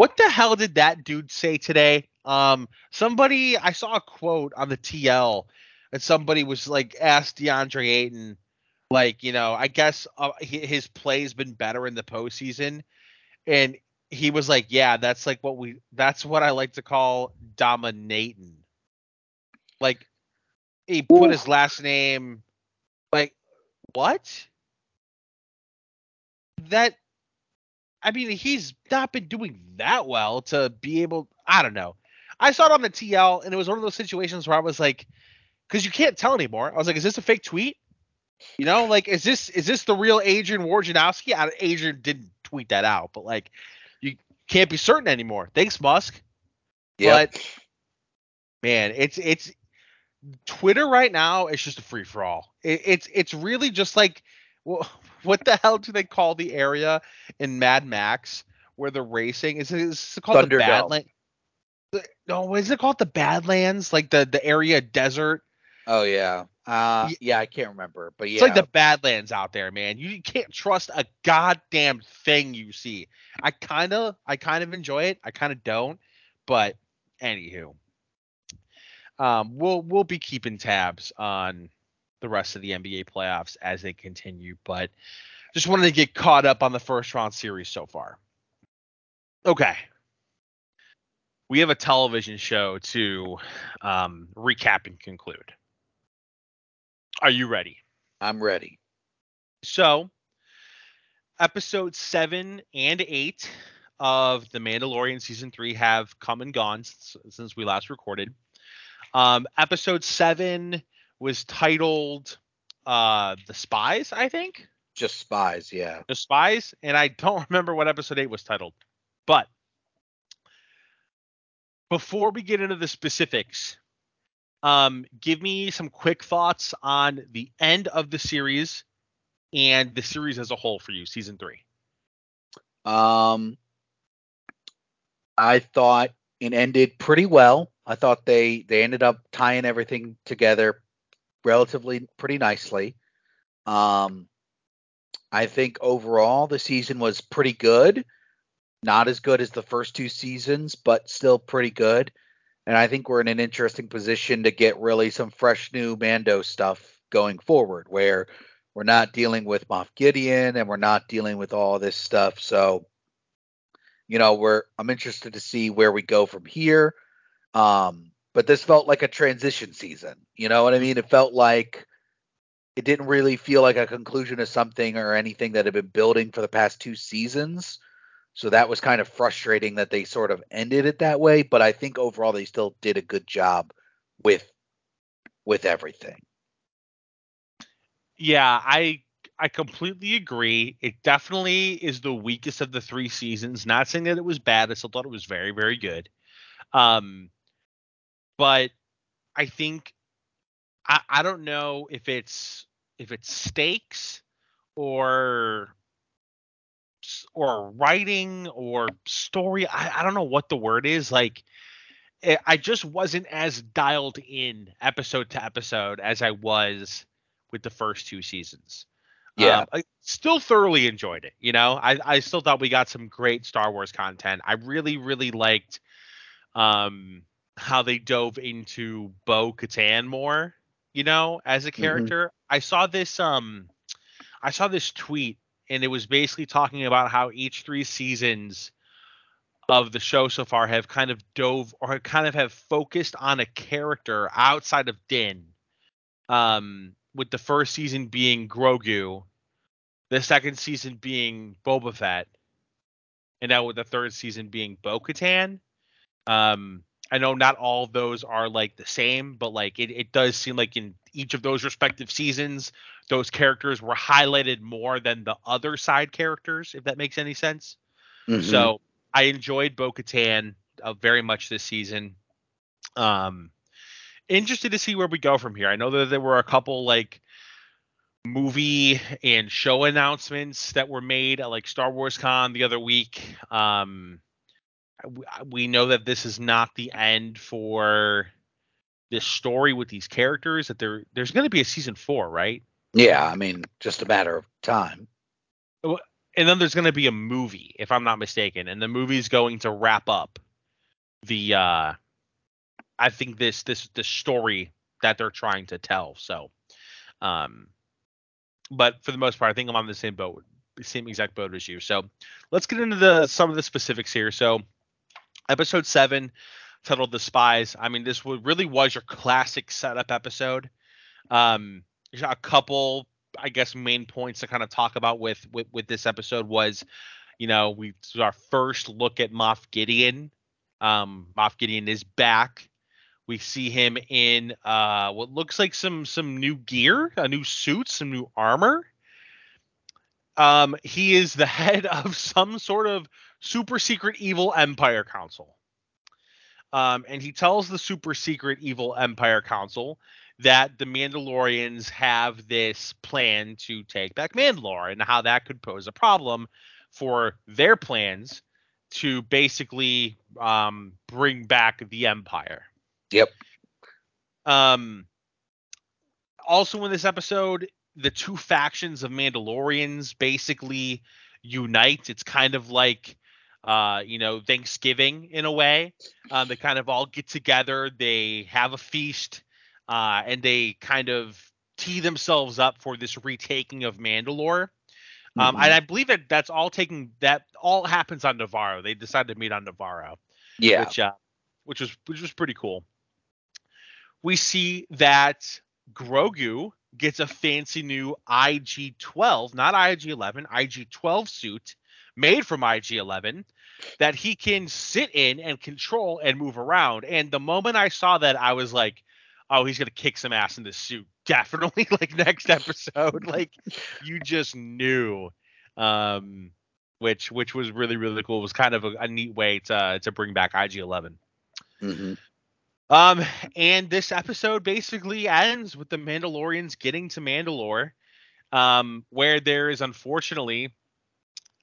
What the hell did that dude say today? Um, somebody I saw a quote on the TL, and somebody was like asked DeAndre Ayton, like you know, I guess uh, his play's been better in the postseason, and he was like, yeah, that's like what we, that's what I like to call dominating. Like he put his last name, like what? That I mean, he's not been doing that well to be able. I don't know. I saw it on the TL, and it was one of those situations where I was like, because you can't tell anymore. I was like, is this a fake tweet? You know, like, is this is this the real Adrian Wojnarowski? I, Adrian didn't tweet that out, but like, you can't be certain anymore. Thanks, Musk. Yep. But man, it's it's Twitter right now is just a free for all. It, it's it's really just like what the hell do they call the area in Mad Max where they're racing? Is it, is it called the Badlands? No, is it called the Badlands? Like the the area desert? Oh yeah. Uh, yeah, I can't remember, but yeah. It's like the Badlands out there, man. You can't trust a goddamn thing you see. I kind of I kind of enjoy it. I kind of don't, but anywho. Um, we'll we'll be keeping tabs on the rest of the NBA playoffs as they continue, but just wanted to get caught up on the first round series so far. Okay. We have a television show to um, recap and conclude. Are you ready? I'm ready. So, episodes seven and eight of The Mandalorian season three have come and gone since, since we last recorded. Um, episode seven was titled uh, The Spies, I think. Just spies, yeah. The Spies, and I don't remember what episode eight was titled. But before we get into the specifics, um, give me some quick thoughts on the end of the series and the series as a whole for you, season three. Um, I thought it ended pretty well. I thought they they ended up tying everything together relatively pretty nicely. Um, I think overall the season was pretty good. Not as good as the first two seasons, but still pretty good. And I think we're in an interesting position to get really some fresh new Mando stuff going forward, where we're not dealing with Moff Gideon and we're not dealing with all this stuff. So, you know, we're I'm interested to see where we go from here. Um, but this felt like a transition season. You know what I mean? It felt like it didn't really feel like a conclusion of something or anything that had been building for the past two seasons. So that was kind of frustrating that they sort of ended it that way, but I think overall they still did a good job with with everything. Yeah, I I completely agree. It definitely is the weakest of the three seasons. Not saying that it was bad. I still thought it was very, very good. Um, but I think I, I don't know if it's if it's stakes or or writing or story. I, I don't know what the word is. Like, it, I just wasn't as dialed in episode to episode as I was with the first two seasons. Yeah. Um, I still thoroughly enjoyed it. You know, I, I still thought we got some great Star Wars content. I really, really liked um, how they dove into Bo Katan more, you know, as a character. I saw this um I saw this tweet and it was basically talking about how each three seasons of the show so far have kind of dove or kind of have focused on a character outside of Din. Um, with the first season being Grogu, the second season being Boba Fett, and now with the third season being Bo Katan. Um, I know not all of those are like the same, but like it, it does seem like in each of those respective seasons, those characters were highlighted more than the other side characters, if that makes any sense. Mhm. So I enjoyed Bo Katan uh, very much this season. Um, interested to see where we go from here. I know that there were a couple like movie and show announcements that were made at like Star Wars Con the other week. Um, we, know that this is not the end for this story with these characters. That there there's going to be a season four, right? yeah, I mean, just a matter of time. and then there's going to be a movie if i'm not mistaken and the movie's going to wrap up the uh i think this this the story that they're trying to tell so um but for the most part i think i'm on the same boat same exact boat as you so let's get into the some of the specifics here so episode 7 titled the spies i mean this really was your classic setup episode um a couple I guess main points to kind of talk about with with, with this episode was, you know, we our first look at Moff Gideon. Um, Moff Gideon is back. We see him in uh, what looks like some some new gear, a new suit, some new armor. Um, he is the head of some sort of super secret evil empire council. Um, and he tells the super secret evil empire council that the Mandalorians have this plan to take back Mandalore and how that could pose a problem for their plans to basically um, bring back the Empire. Yep. Um, also in this episode, the two factions of Mandalorians basically unite. It's kind of like uh, you know, Thanksgiving in a way. Um, they kind of all get together, they have a feast, uh, and they kind of tee themselves up for this retaking of Mandalore. Um, Mhm. and I believe that that's all taking that all happens on Nevarro. They decide to meet on Nevarro yeah. which uh, which was which was pretty cool. We see that Grogu gets a fancy new IG-12, not IG-11, IG-12 suit made from IG-11 that he can sit in and control and move around. And the moment I saw that, I was like, "Oh, he's gonna kick some ass in this suit." Definitely, like next episode, like you just knew. Um, which which was really really cool. It was kind of a, a neat way to to bring back IG11. hmm Um, and this episode basically ends with the Mandalorians getting to Mandalore, um, where there is unfortunately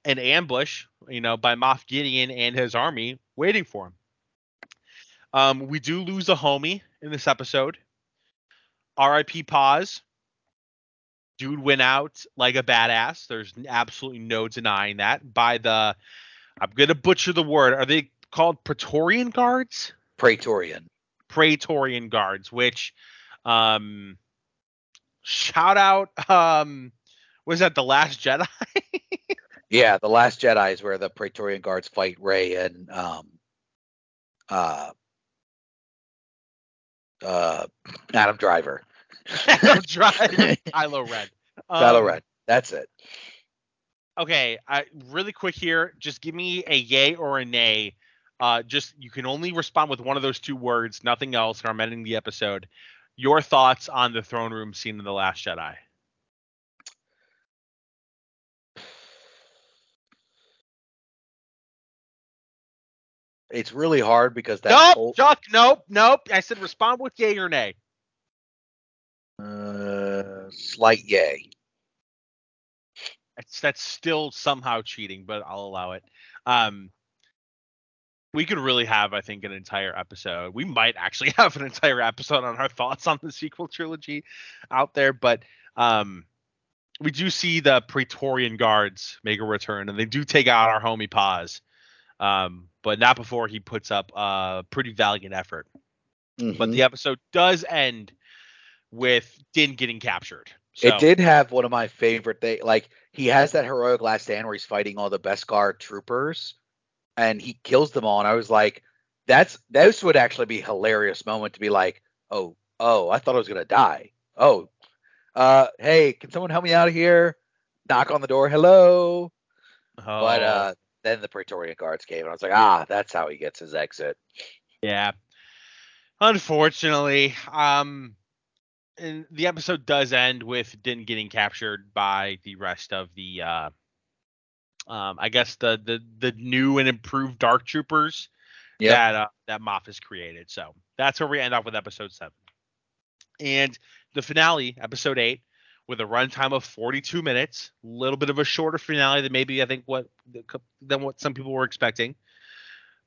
an ambush, you know, by Moff Gideon and his army waiting for him. Um, we do lose a homie in this episode. R.I.P. Paz. Dude went out like a badass. There's absolutely no denying that. By the, I'm gonna butcher the word. Are they called Praetorian guards? Praetorian. Praetorian guards, which, um, shout out, um, was that the Last Jedi? Yeah, the Last Jedi is where the Praetorian guards fight Rey and um, uh, uh, Adam Driver. Adam Driver, Kylo Ren. Kylo Um, Ren. That's it. Okay, I really quick here. Just give me a yay or a nay. Uh, just you can only respond with one of those two words, nothing else. And I'm ending the episode. Your thoughts on the throne room scene in the Last Jedi? It's really hard because that nope, whole. Nope, nope. I said respond with yay or nay. uh, slight yay. It's, that's still somehow cheating, but I'll allow it. Um, we could really have, I think, an entire episode. We might actually have an entire episode on our thoughts on the sequel trilogy out there, but um, we do see the Praetorian Guards make a return, and they do take out our homie Paz, um, but not before he puts up a pretty valiant effort. Mm-hmm. But the episode does end with Din getting captured. So, It did have one of my favorite things. Like he has that heroic last stand where he's fighting all the Beskar troopers, and he kills them all. And I was like, "That's this would actually be a hilarious moment to be like, oh, oh, I thought I was gonna die. Oh, uh, hey, can someone help me out of here? Knock on the door. Hello. But Oh, uh, then the Praetorian Guards came, and I was like, ah, that's how he gets his exit. Yeah. Unfortunately, um and the episode does end with Din getting captured by the rest of the uh um I guess the the the new and improved dark troopers Yep. that uh, that Moff has created. So that's where we end off with episode 7. And the finale, episode 8 with a runtime of 42 minutes, a little bit of a shorter finale than maybe I think what than what some people were expecting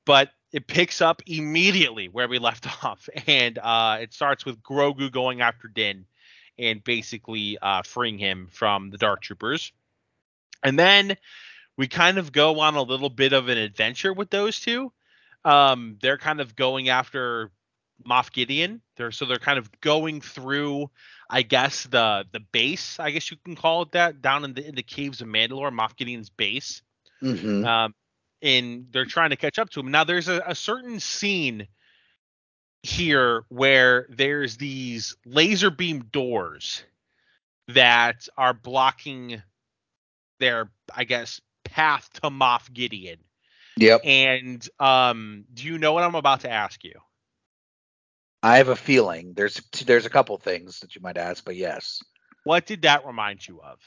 but it picks up immediately where we left off, and uh, it starts with Grogu going after Din and basically uh, freeing him from the Dark Troopers, and then we kind of go on a little bit of an adventure with those two. Um, they're kind of going after Moff Gideon. They're so they're kind of going through, I guess the the base, I guess you can call it that, down in the in the caves of Mandalore, Moff Gideon's base Mm-hmm. um, and they're trying to catch up to him. Now, there's a, a certain scene here where there's these laser beam doors that are blocking their, I guess, path to Moff Gideon. Yep. And um, do you know what I'm about to ask you? I have a feeling there's there's a couple things that you might ask, but yes. What did that remind you of?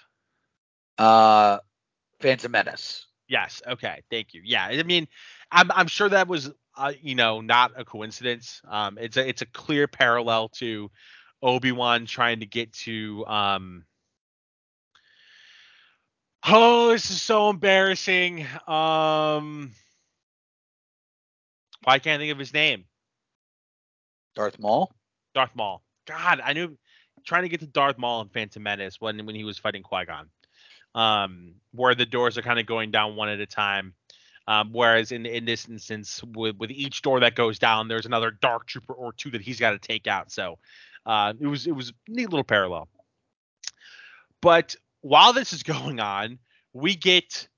Uh, Phantom Menace. Yes. Okay. Thank you. Yeah. I mean, I'm I'm sure that was uh, you know not a coincidence. Um, it's a it's a clear parallel to Obi Wan trying to get to um. Oh, this is so embarrassing. Um, why can't I think of his name? Darth Maul. Darth Maul. God, I knew trying to get to Darth Maul in Phantom Menace when when he was fighting Qui Gon, um, where the doors are kind of going down one at a time. Um, whereas in in this instance, with with each door that goes down, there's another Dark Trooper or two that he's got to take out. So uh, it was it was neat little parallel. But while this is going on, we get,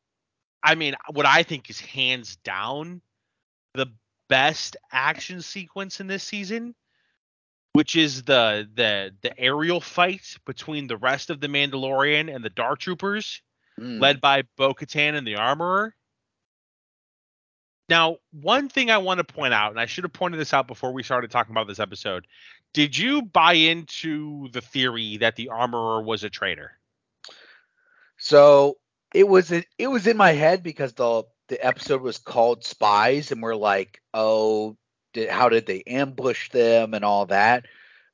I mean, what I think is hands down the best action sequence in this season, which is the the the aerial fight between the rest of the Mandalorian and the Dark Troopers, Mm. led by Bo-Katan and the Armorer. Now, one thing I want to point out, and I should have pointed this out before we started talking about this episode, did you buy into the theory that the Armorer was a traitor? So it was it was in my head because the the episode was called Spies, and we're like, oh, did, how did they ambush them and all that.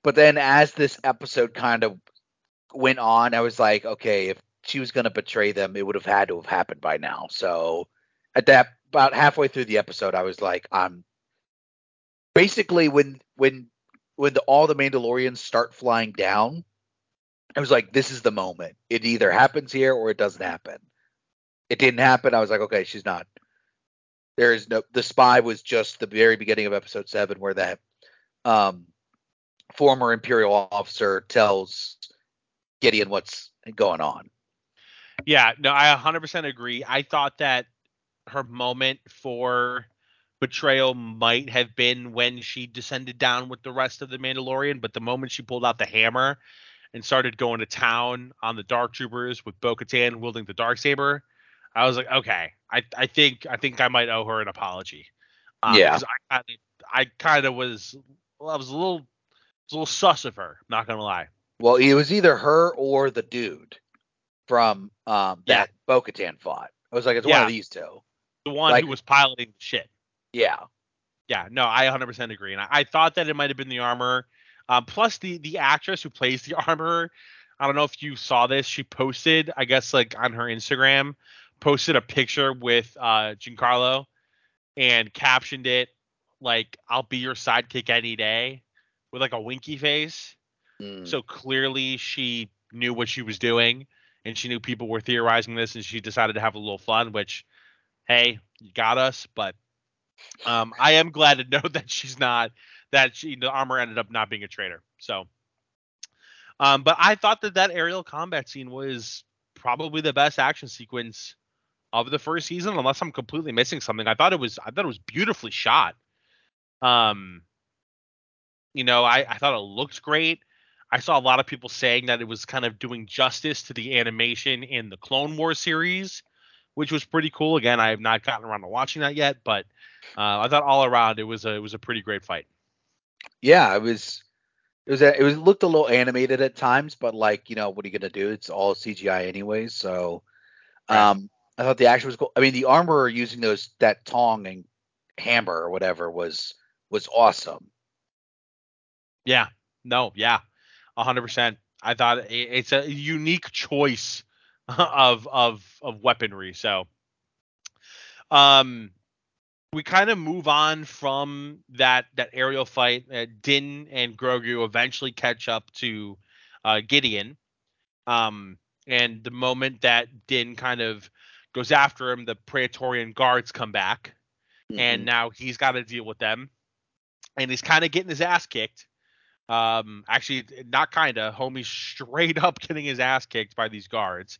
But then as this episode kind of went on, I was like, okay, if she was going to betray them, it would have had to have happened by now. So at that about halfway through the episode, I was like, I'm basically when when when the, all the Mandalorians start flying down, I was like, this is the moment. It either happens here or it doesn't happen. It didn't happen. I was like, okay, she's not. There is no. The spy was just the very beginning of episode seven, where that um, former Imperial officer tells Gideon what's going on. Yeah, no, I 100% agree. I thought that her moment for betrayal might have been when she descended down with the rest of the Mandalorian, but the moment she pulled out the hammer and started going to town on the Dark Troopers with Bo-Katan wielding the dark saber, I was like, okay, I I think I think I might owe her an apology. Um, Yeah. I I kind of was well, I was a little was a little sus of her. Not gonna lie. Well, it was either her or the dude from um, Yeah. that Bo-Katan fought. I was like, it's one of these two. The one Like- who was piloting the shit. Yeah. Yeah, no, I 100% agree, and I, I thought that it might have been the armor. Um, plus the the actress who plays the armor. I don't know if you saw this. She posted, I guess, like on her Instagram, posted a picture with uh, Giancarlo and captioned it like "I'll be your sidekick any day" with like a winky face. Mm. So clearly she knew what she was doing and she knew people were theorizing this and she decided to have a little fun, which hey, you got us, but um I am glad to know that she's not that she the armor ended up not being a traitor. So um but I thought that that aerial combat scene was probably the best action sequence of the first season unless I'm completely missing something. I thought it was I thought it was beautifully shot. Um you know, I I thought it looked great. I saw a lot of people saying that it was kind of doing justice to the animation in the Clone Wars series, which was pretty cool. Again, I have not gotten around to watching that yet, but uh, I thought all around it was a it was a pretty great fight. Yeah, it was. It was. A, it was looked a little animated at times, but like you know, what are you gonna do? It's all CGI anyways. So, um, I thought the action was cool. I mean, the armorer using those that tong and hammer or whatever was was awesome. Yeah, no, yeah, hundred percent. I thought it, it's a unique choice of of of weaponry. So, um, we kind of move on from that that aerial fight. Uh, Din and Grogu eventually catch up to uh, Gideon. Um, and the moment that Din kind of goes after him, the Praetorian guards come back, and Mhm. now he's got to deal with them, and he's kind of getting his ass kicked. Um, actually, not kind of. Homie's straight up getting his ass kicked by these guards.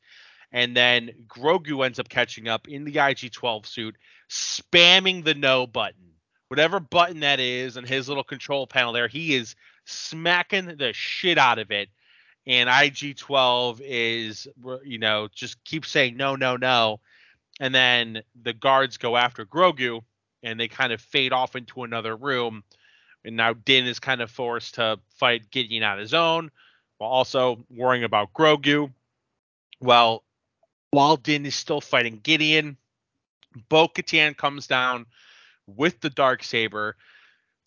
And then Grogu ends up catching up in the IG-12 suit, spamming the no button, whatever button that is, on his little control panel there. He is smacking the shit out of it. And IG-12 is, you know, just keep saying no, no, no. And then the guards go after Grogu, and they kind of fade off into another room. And now Din is kind of forced to fight Gideon on his own, while also worrying about Grogu. Well, while Din is still fighting Gideon, Bo Katan comes down with the dark saber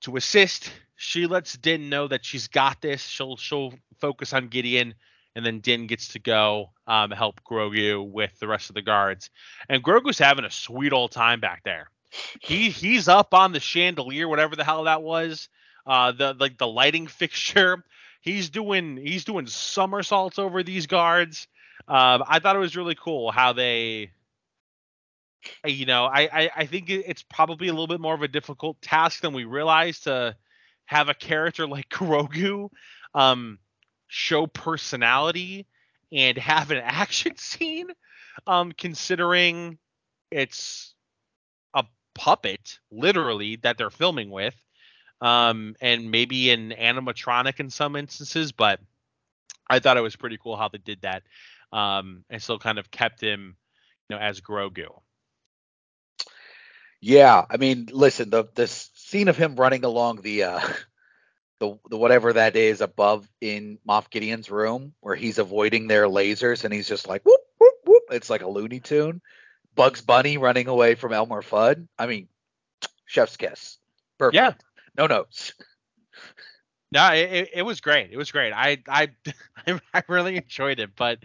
to assist. She lets Din know that she's got this. She'll she'll focus on Gideon, and then Din gets to go um, help Grogu with the rest of the guards. And Grogu's having a sweet old time back there. He he's up on the chandelier, whatever the hell that was, uh, the like the lighting fixture. He's doing he's doing somersaults over these guards. Um, I thought it was really cool how they, you know, I, I I think it's probably a little bit more of a difficult task than we realize to have a character like Grogu um, show personality and have an action scene, um, considering it's a puppet, literally, that they're filming with, um, and maybe an animatronic in some instances, but I thought it was pretty cool how they did that, um, and still kind of kept him, you know, as Grogu. Yeah, I mean, listen, the the scene of him running along the uh the the whatever that is above in Moff Gideon's room where he's avoiding their lasers and he's just like whoop whoop whoop. It's like a Looney Tune. Bugs Bunny running away from Elmer Fudd. I mean, chef's kiss. Perfect. Yeah. No notes. No, it, it, it was great. It was great. I I I really enjoyed it. But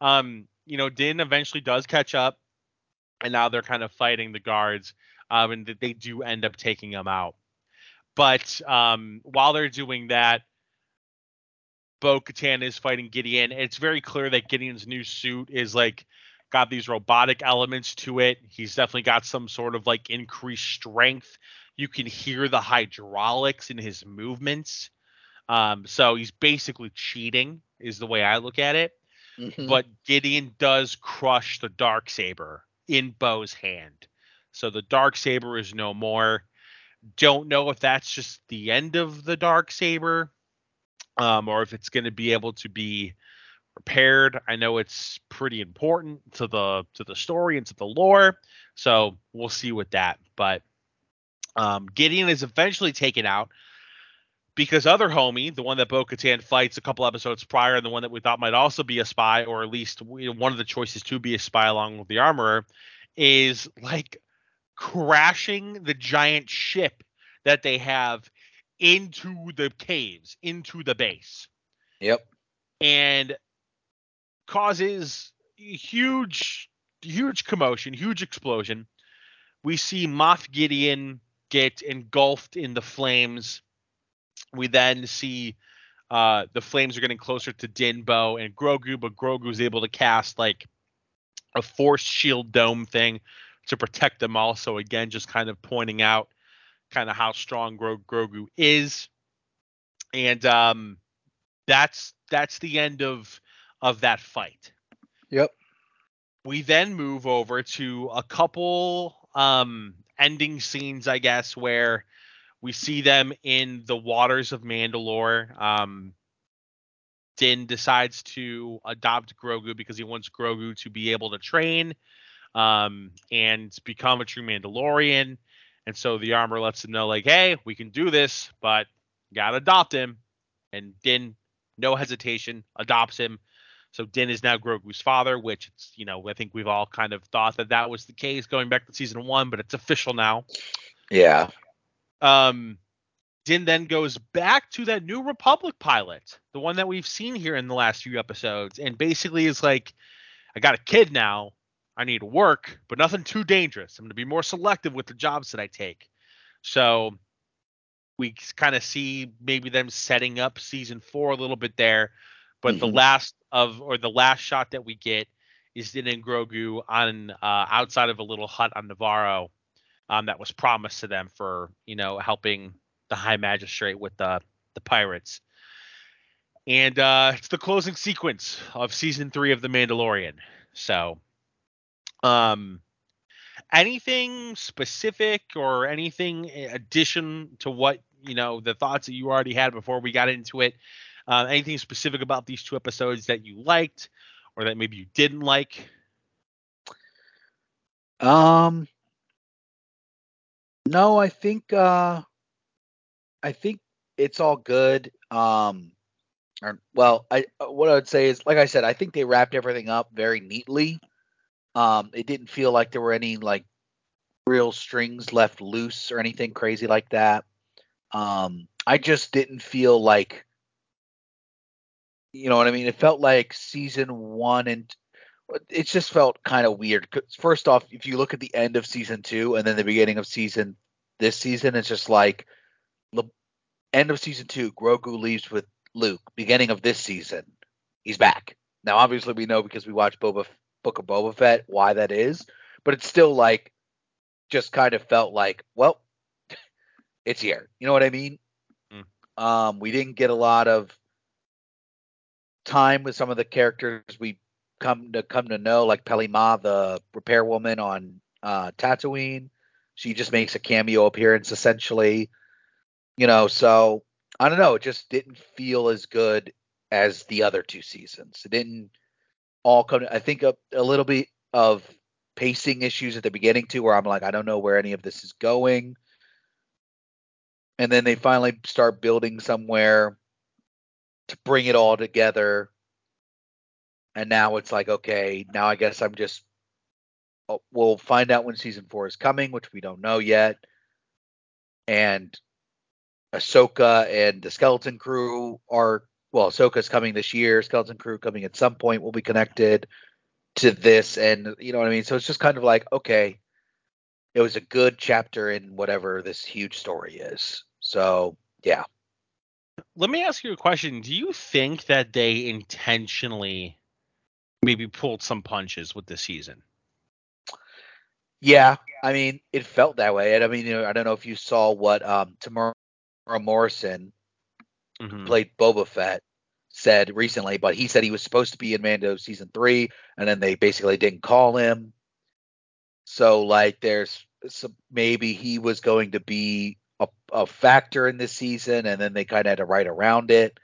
um, you know, Din eventually does catch up, and now they're kind of fighting the guards. Um, and that they do end up taking them out. But um, while they're doing that, Bo Katan is fighting Gideon. It's very clear that Gideon's new suit is like got these robotic elements to it. He's definitely got some sort of like increased strength. You can hear the hydraulics in his movements. Um, so he's basically cheating, is the way I look at it. Mhm. But Gideon does crush the dark saber in Bo's hand. So the dark saber is no more. Don't know if that's just the end of the dark saber, um, or if it's going to be able to be repaired. I know it's pretty important to the to the story and to the lore, so we'll see with that. But um, Gideon is eventually taken out because other homie, the one that Bo Katan fights a couple episodes prior, and the one that we thought might also be a spy, or at least one of the choices to be a spy along with the armorer, is like crashing the giant ship that they have into the caves, into the base Yep. and causes huge, huge commotion, huge explosion. We see Moff Gideon get engulfed in the flames. We then see uh, the flames are getting closer to Dinbo and Grogu, but Grogu is able to cast like a force shield dome thing to protect them all. So again, just kind of pointing out kind of how strong Gro- Grogu is, and um, that's that's the end of of that fight. Yep. We then move over to a couple um, ending scenes, I guess, where we see them in the waters of Mandalore. Um, Din decides to adopt Grogu because he wants Grogu to be able to train um, and become a true Mandalorian. And so the armor lets him know, like, hey, we can do this, but gotta adopt him. And Din, no hesitation, adopts him. So Din is now Grogu's father, which it's you know I think we've all kind of thought that that was the case going back to season one, but it's official now. Yeah. Um, Din then goes back to that New Republic pilot, the one that we've seen here in the last few episodes, and basically is like, I got a kid now. I need to work, but nothing too dangerous. I'm going to be more selective with the jobs that I take. So we kind of see maybe them setting up season four a little bit there. But mm-hmm. the last of or the last shot that we get is Din and Grogu on uh, outside of a little hut on Nevarro um, that was promised to them for you know helping the High Magistrate with the the pirates. And uh, it's the closing sequence of season three of The Mandalorian. So, um, anything specific or anything addition to what you know the thoughts that you already had before we got into it? Uh, anything specific about these two episodes that you liked or that maybe you didn't like? Um, no, I think uh, I think it's all good. Um, or, well, I what I would say is, like I said, I think they wrapped everything up very neatly. Um, it didn't feel like there were any like real strings left loose or anything crazy like that. Um, I just didn't feel like you know what I mean? It felt like season one and it just felt kind of weird. First off, if you look at the end of season two and then the beginning of season this season, it's just like the end of season two, Grogu leaves with Luke. Beginning of this season, he's back. Now, obviously, we know because we watched Boba Book of Boba Fett why that is, but it's still like just kind of felt like, well, it's here. You know what I mean? Mm. Um, we didn't get a lot of time with some of the characters we come to come to know, like Peli Mah, the repair woman on uh, Tatooine. She just makes a cameo appearance essentially. You know, so I don't know. It just didn't feel as good as the other two seasons. It didn't all come. I think a, a little bit of pacing issues at the beginning too, where I'm like, I don't know where any of this is going. And then they finally start building somewhere to bring it all together. And now it's like, okay, now I guess I'm just. Oh, we'll find out when season four is coming, which we don't know yet. And Ahsoka and the Skeleton Crew are well, Ahsoka's coming this year. Skeleton Crew coming at some point will be connected to this, and you know what I mean. So it's just kind of like, okay, it was a good chapter in whatever this huge story is. So yeah let me ask you a question. Do you think that they intentionally maybe pulled some punches with this season? Yeah, I mean, it felt that way. And I mean, you know, I don't know if you saw what um Temuera Morrison mm-hmm. played Boba Fett said recently, but he said he was supposed to be in Mando season three, and then they basically didn't call him. So like, there's some, maybe he was going to be a, a factor in this season, and then they kind of had to write around it.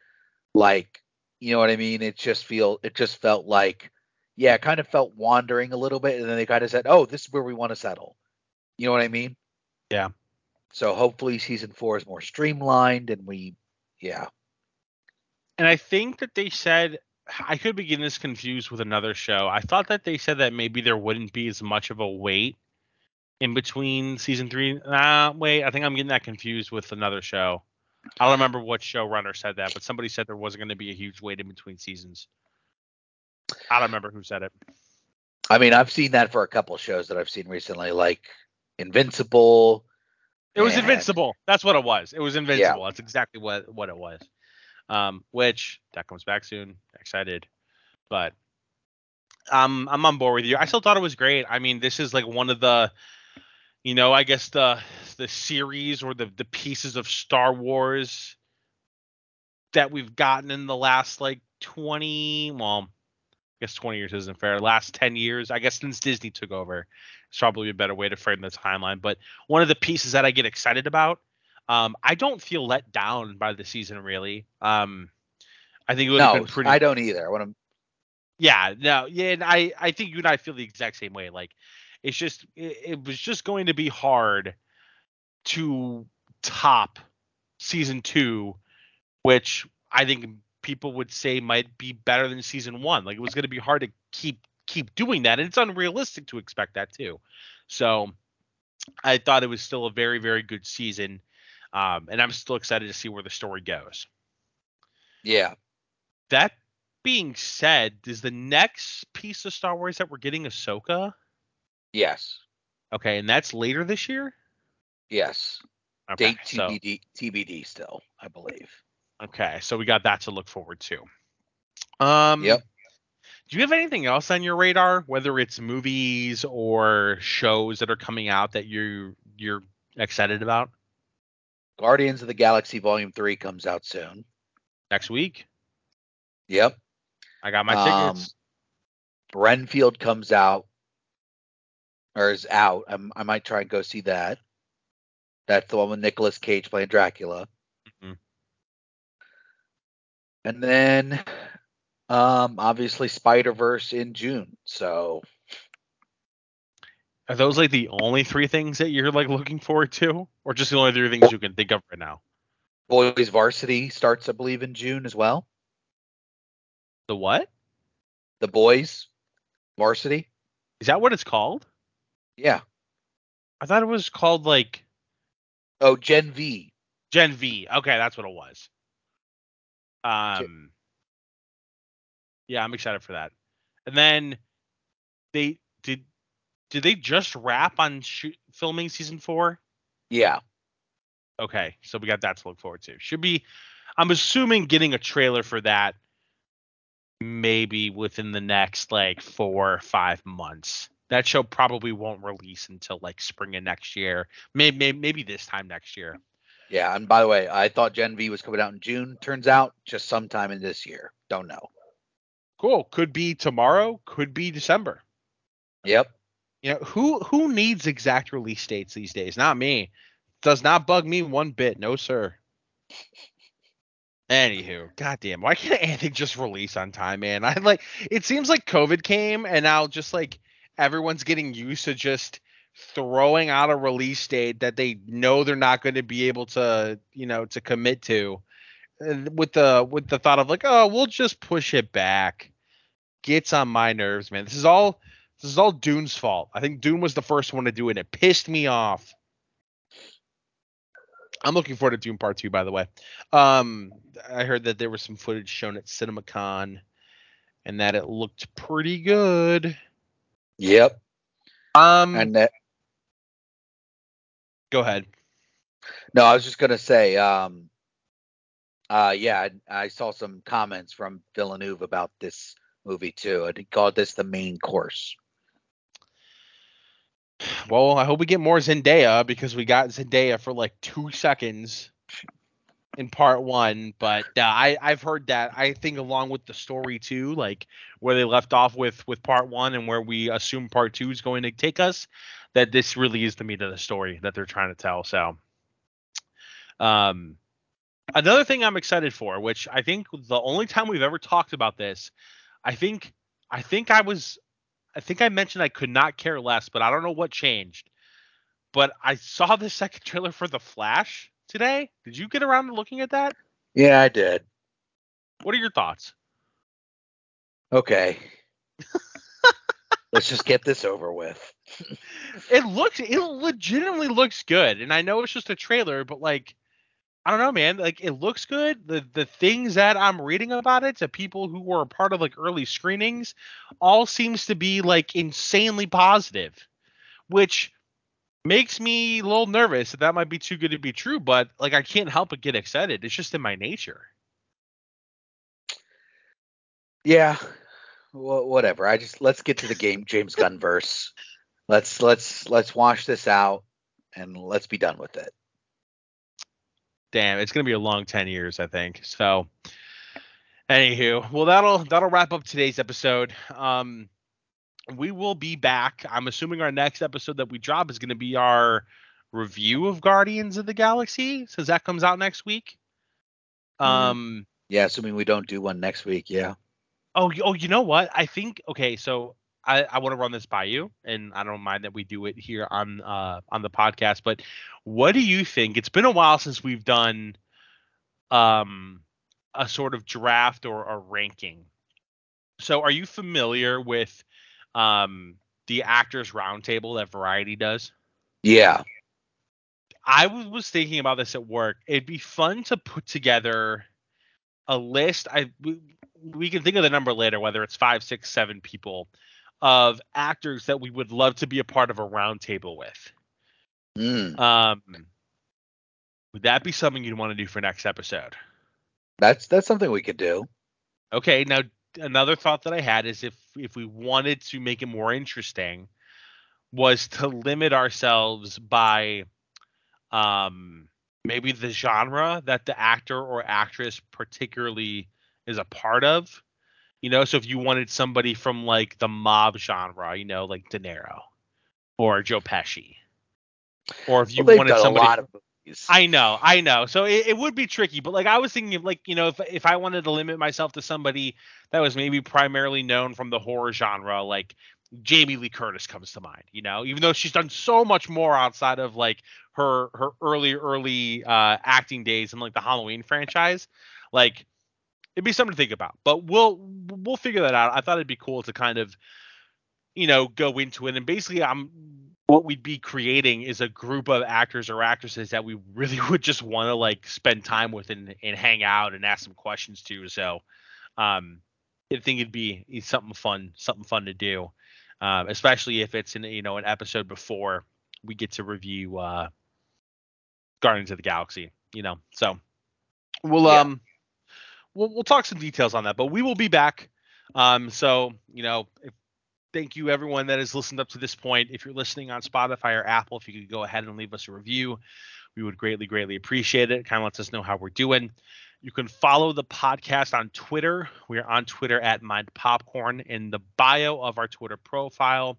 Like, you know what I mean? It just feel it just felt like, yeah, it kind of felt wandering a little bit, and then they kind of said, "Oh, this is where we want to settle." You know what I mean? Yeah. So hopefully season four is more streamlined, and we, yeah. And I think that they said I could be getting this confused with another show. I thought that they said that maybe there wouldn't be as much of a wait in between season three. Nah, wait, I think I'm getting that confused with another show. I don't remember what showrunner said that, but somebody said there wasn't going to be a huge wait in between seasons. I don't remember who said it. I mean, I've seen that for a couple shows that I've seen recently, like Invincible. It was and- Invincible. That's what it was. It was Invincible. That's exactly what what it was. Um, which that comes back soon. Excited, but um, I'm on board with you. I still thought it was great. I mean, this is like one of the, you know, I guess the the series or the the pieces of Star Wars that we've gotten in the last like 20, well, I guess 20 years isn't fair. Last 10 years, I guess since Disney took over, it's probably a better way to frame the timeline. But one of the pieces that I get excited about, um, I don't feel let down by the season really. Um, I think it would have been pretty. I don't either. I want to. Yeah, no, yeah, and I I think you and I feel the exact same way. Like, it's just it, it was just going to be hard to top season two, which I think people would say might be better than season one. Like, it was going to be hard to keep keep doing that, and it's unrealistic to expect that too. So, I thought it was still a very very good season, um, and I'm still excited to see where the story goes. Yeah. That being said, is the next piece of Star Wars that we're getting Ahsoka? Yes. Okay, and that's later this year. Yes. Okay, Date so TBD. TBD still, I believe. okay, so we got that to look forward to. Um, Yep. Do you have anything else on your radar, whether it's movies or shows that are coming out that you you're excited about Guardians of the Galaxy Volume Three comes out soon. next week? Yep. I got my Um, tickets. Renfield comes out or is out. I'm, I might try and go see that. That's the one with Nicolas Cage playing Dracula. Mhm. And then um obviously Spider Verse in June. So Are those like the only three things that you're like looking forward to, or just the only three things you can think of right now? Boys Varsity starts, I believe, in June as well. The what? The Boys Varsity. Is that what it's called? Yeah. I thought it was called like Oh, Gen V. Gen V. Okay, that's what it was. Um, yeah, I'm excited for that. And then they did. Did they just wrap on shoot, filming season four? Yeah. Okay, so we got that to look forward to. Should be. I'm assuming getting a trailer for that maybe within the next like four or five months. That show probably won't release until like spring of next year. Maybe maybe, maybe this time next year. Yeah. And by the way, I thought Gen V was coming out in June. Turns out just sometime in this year. Don't know. Cool. Could be tomorrow. Could be December. Yep. You know who who needs exact release dates these days? Not me. Does not bug me one bit. No sir. Anywho, goddamn, why can't anything just release on time, man? I like it seems like COVID came and now just like everyone's getting used to just throwing out a release date that they know they're not going to be able to, you know, to commit to, with the with the thought of like, oh, we'll just push it back. Gets on my nerves, man. This is all this is all Dune's fault. I think Dune was the first one to do it. And It pissed me off. I'm looking forward to Dune Part Two, by the way. Um, I heard that there was some footage shown at CinemaCon, and that it looked pretty good. Yep. Um, And that go ahead. No, I was just gonna say, um, uh, yeah, I, I saw some comments from Villeneuve about this movie too, he called this the main course. Well, I hope we get more Zendaya because we got Zendaya for like two seconds in part one. But uh, I I've heard that. I think along with the story too, like where they left off with with part one and where we assume part two is going to take us, that this really is the meat of the story that they're trying to tell. So, um, another thing I'm excited for, which I think the only time we've ever talked about this, I think I think I was I think I mentioned I could not care less, but I don't know what changed. But I saw the second trailer for The Flash today. Did you get around to looking at that? Yeah, I did. What are your thoughts? Okay. Let's just get this over with. It looks it legitimately looks good. And I know it's just a trailer, but like I don't know, man. Like it looks good. The the things that I'm reading about it to people who were a part of like early screenings all seems to be like insanely positive, which makes me a little nervous that that might be too good to be true. But like I can't help but get excited. It's just in my nature. Yeah, well, whatever. I just let's get to the game James Gunn verse. Let's let's let's wash this out and let's be done with it. Damn, it's gonna be a long ten years, I think. So, anywho, well that'll that'll wrap up today's episode. Um, we will be back. I'm assuming our next episode that we drop is gonna be our review of Guardians of the Galaxy, since that comes out next week. Mhm. Um. Yeah, assuming we don't do one next week. Yeah. Oh, oh, you know what? I think okay. So I, I want to run this by you, and I don't mind that we do it here on uh on the podcast. But what do you think? It's been a while since we've done um a sort of draft or a ranking. So are you familiar with um the actors roundtable that Variety does? Yeah. I was, was thinking about this at work. It'd be fun to put together a list. I we, we can think of the number later, whether it's five, six, seven people of actors that we would love to be a part of a roundtable with. Mm, Um, would that be something you'd want to do for next episode? that's that's something we could do. Okay, now another thought that I had is if if we wanted to make it more interesting, was to limit ourselves by um maybe the genre that the actor or actress particularly is a part of. You know, so if you wanted somebody from like the mob genre, you know, like De Niro or Joe Pesci, or if you Well, wanted somebody a lot of. I know, I know. So it, it would be tricky, but like I was thinking of like, you know, if if I wanted to limit myself to somebody that was maybe primarily known from the horror genre, like Jamie Lee Curtis comes to mind, you know, even though she's done so much more outside of like her her early early uh acting days in like the Halloween franchise, like it'd be something to think about. But we'll we'll figure that out. I thought it'd be cool to kind of you know go into it and basically I'm what we'd be creating is a group of actors or actresses that we really would just want to like spend time with and, and hang out and ask some questions to. So um I think it'd be something fun, something fun to do. Um, especially if it's in you know an episode before we get to review uh Guardians of the Galaxy, you know. So we'll Yeah. um we'll we'll talk some details on that, but we will be back. Um so, you know, if thank you everyone that has listened up to this point. If you're listening on Spotify or Apple, if you could go ahead and leave us a review, we would greatly, greatly appreciate it. It kind of lets us know how we're doing. You can follow the podcast on Twitter. We are on Twitter at Mind Popcorn. In the bio of our Twitter profile,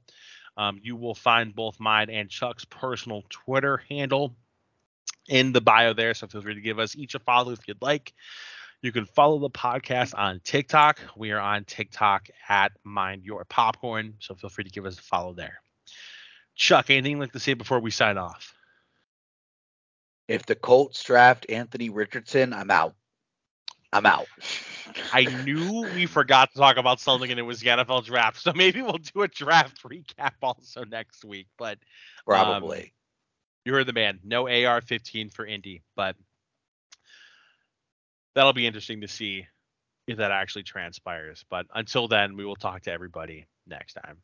um, you will find both mine and Chuck's personal Twitter handle in the bio there. So feel free to give us each a follow if you'd like. You can follow the podcast on TikTok. We are on TikTok at Mind Your Popcorn. So feel free to give us a follow there. Chuck, anything you'd like to say before we sign off? If the Colts draft Anthony Richardson, I'm out. I'm out. I knew we forgot to talk about something and it was the NFL draft. So maybe we'll do a draft recap also next week. But um, Probably. you heard the man. No AR 15 for Indy, but that'll be interesting to see if that actually transpires. But until then, we will talk to everybody next time.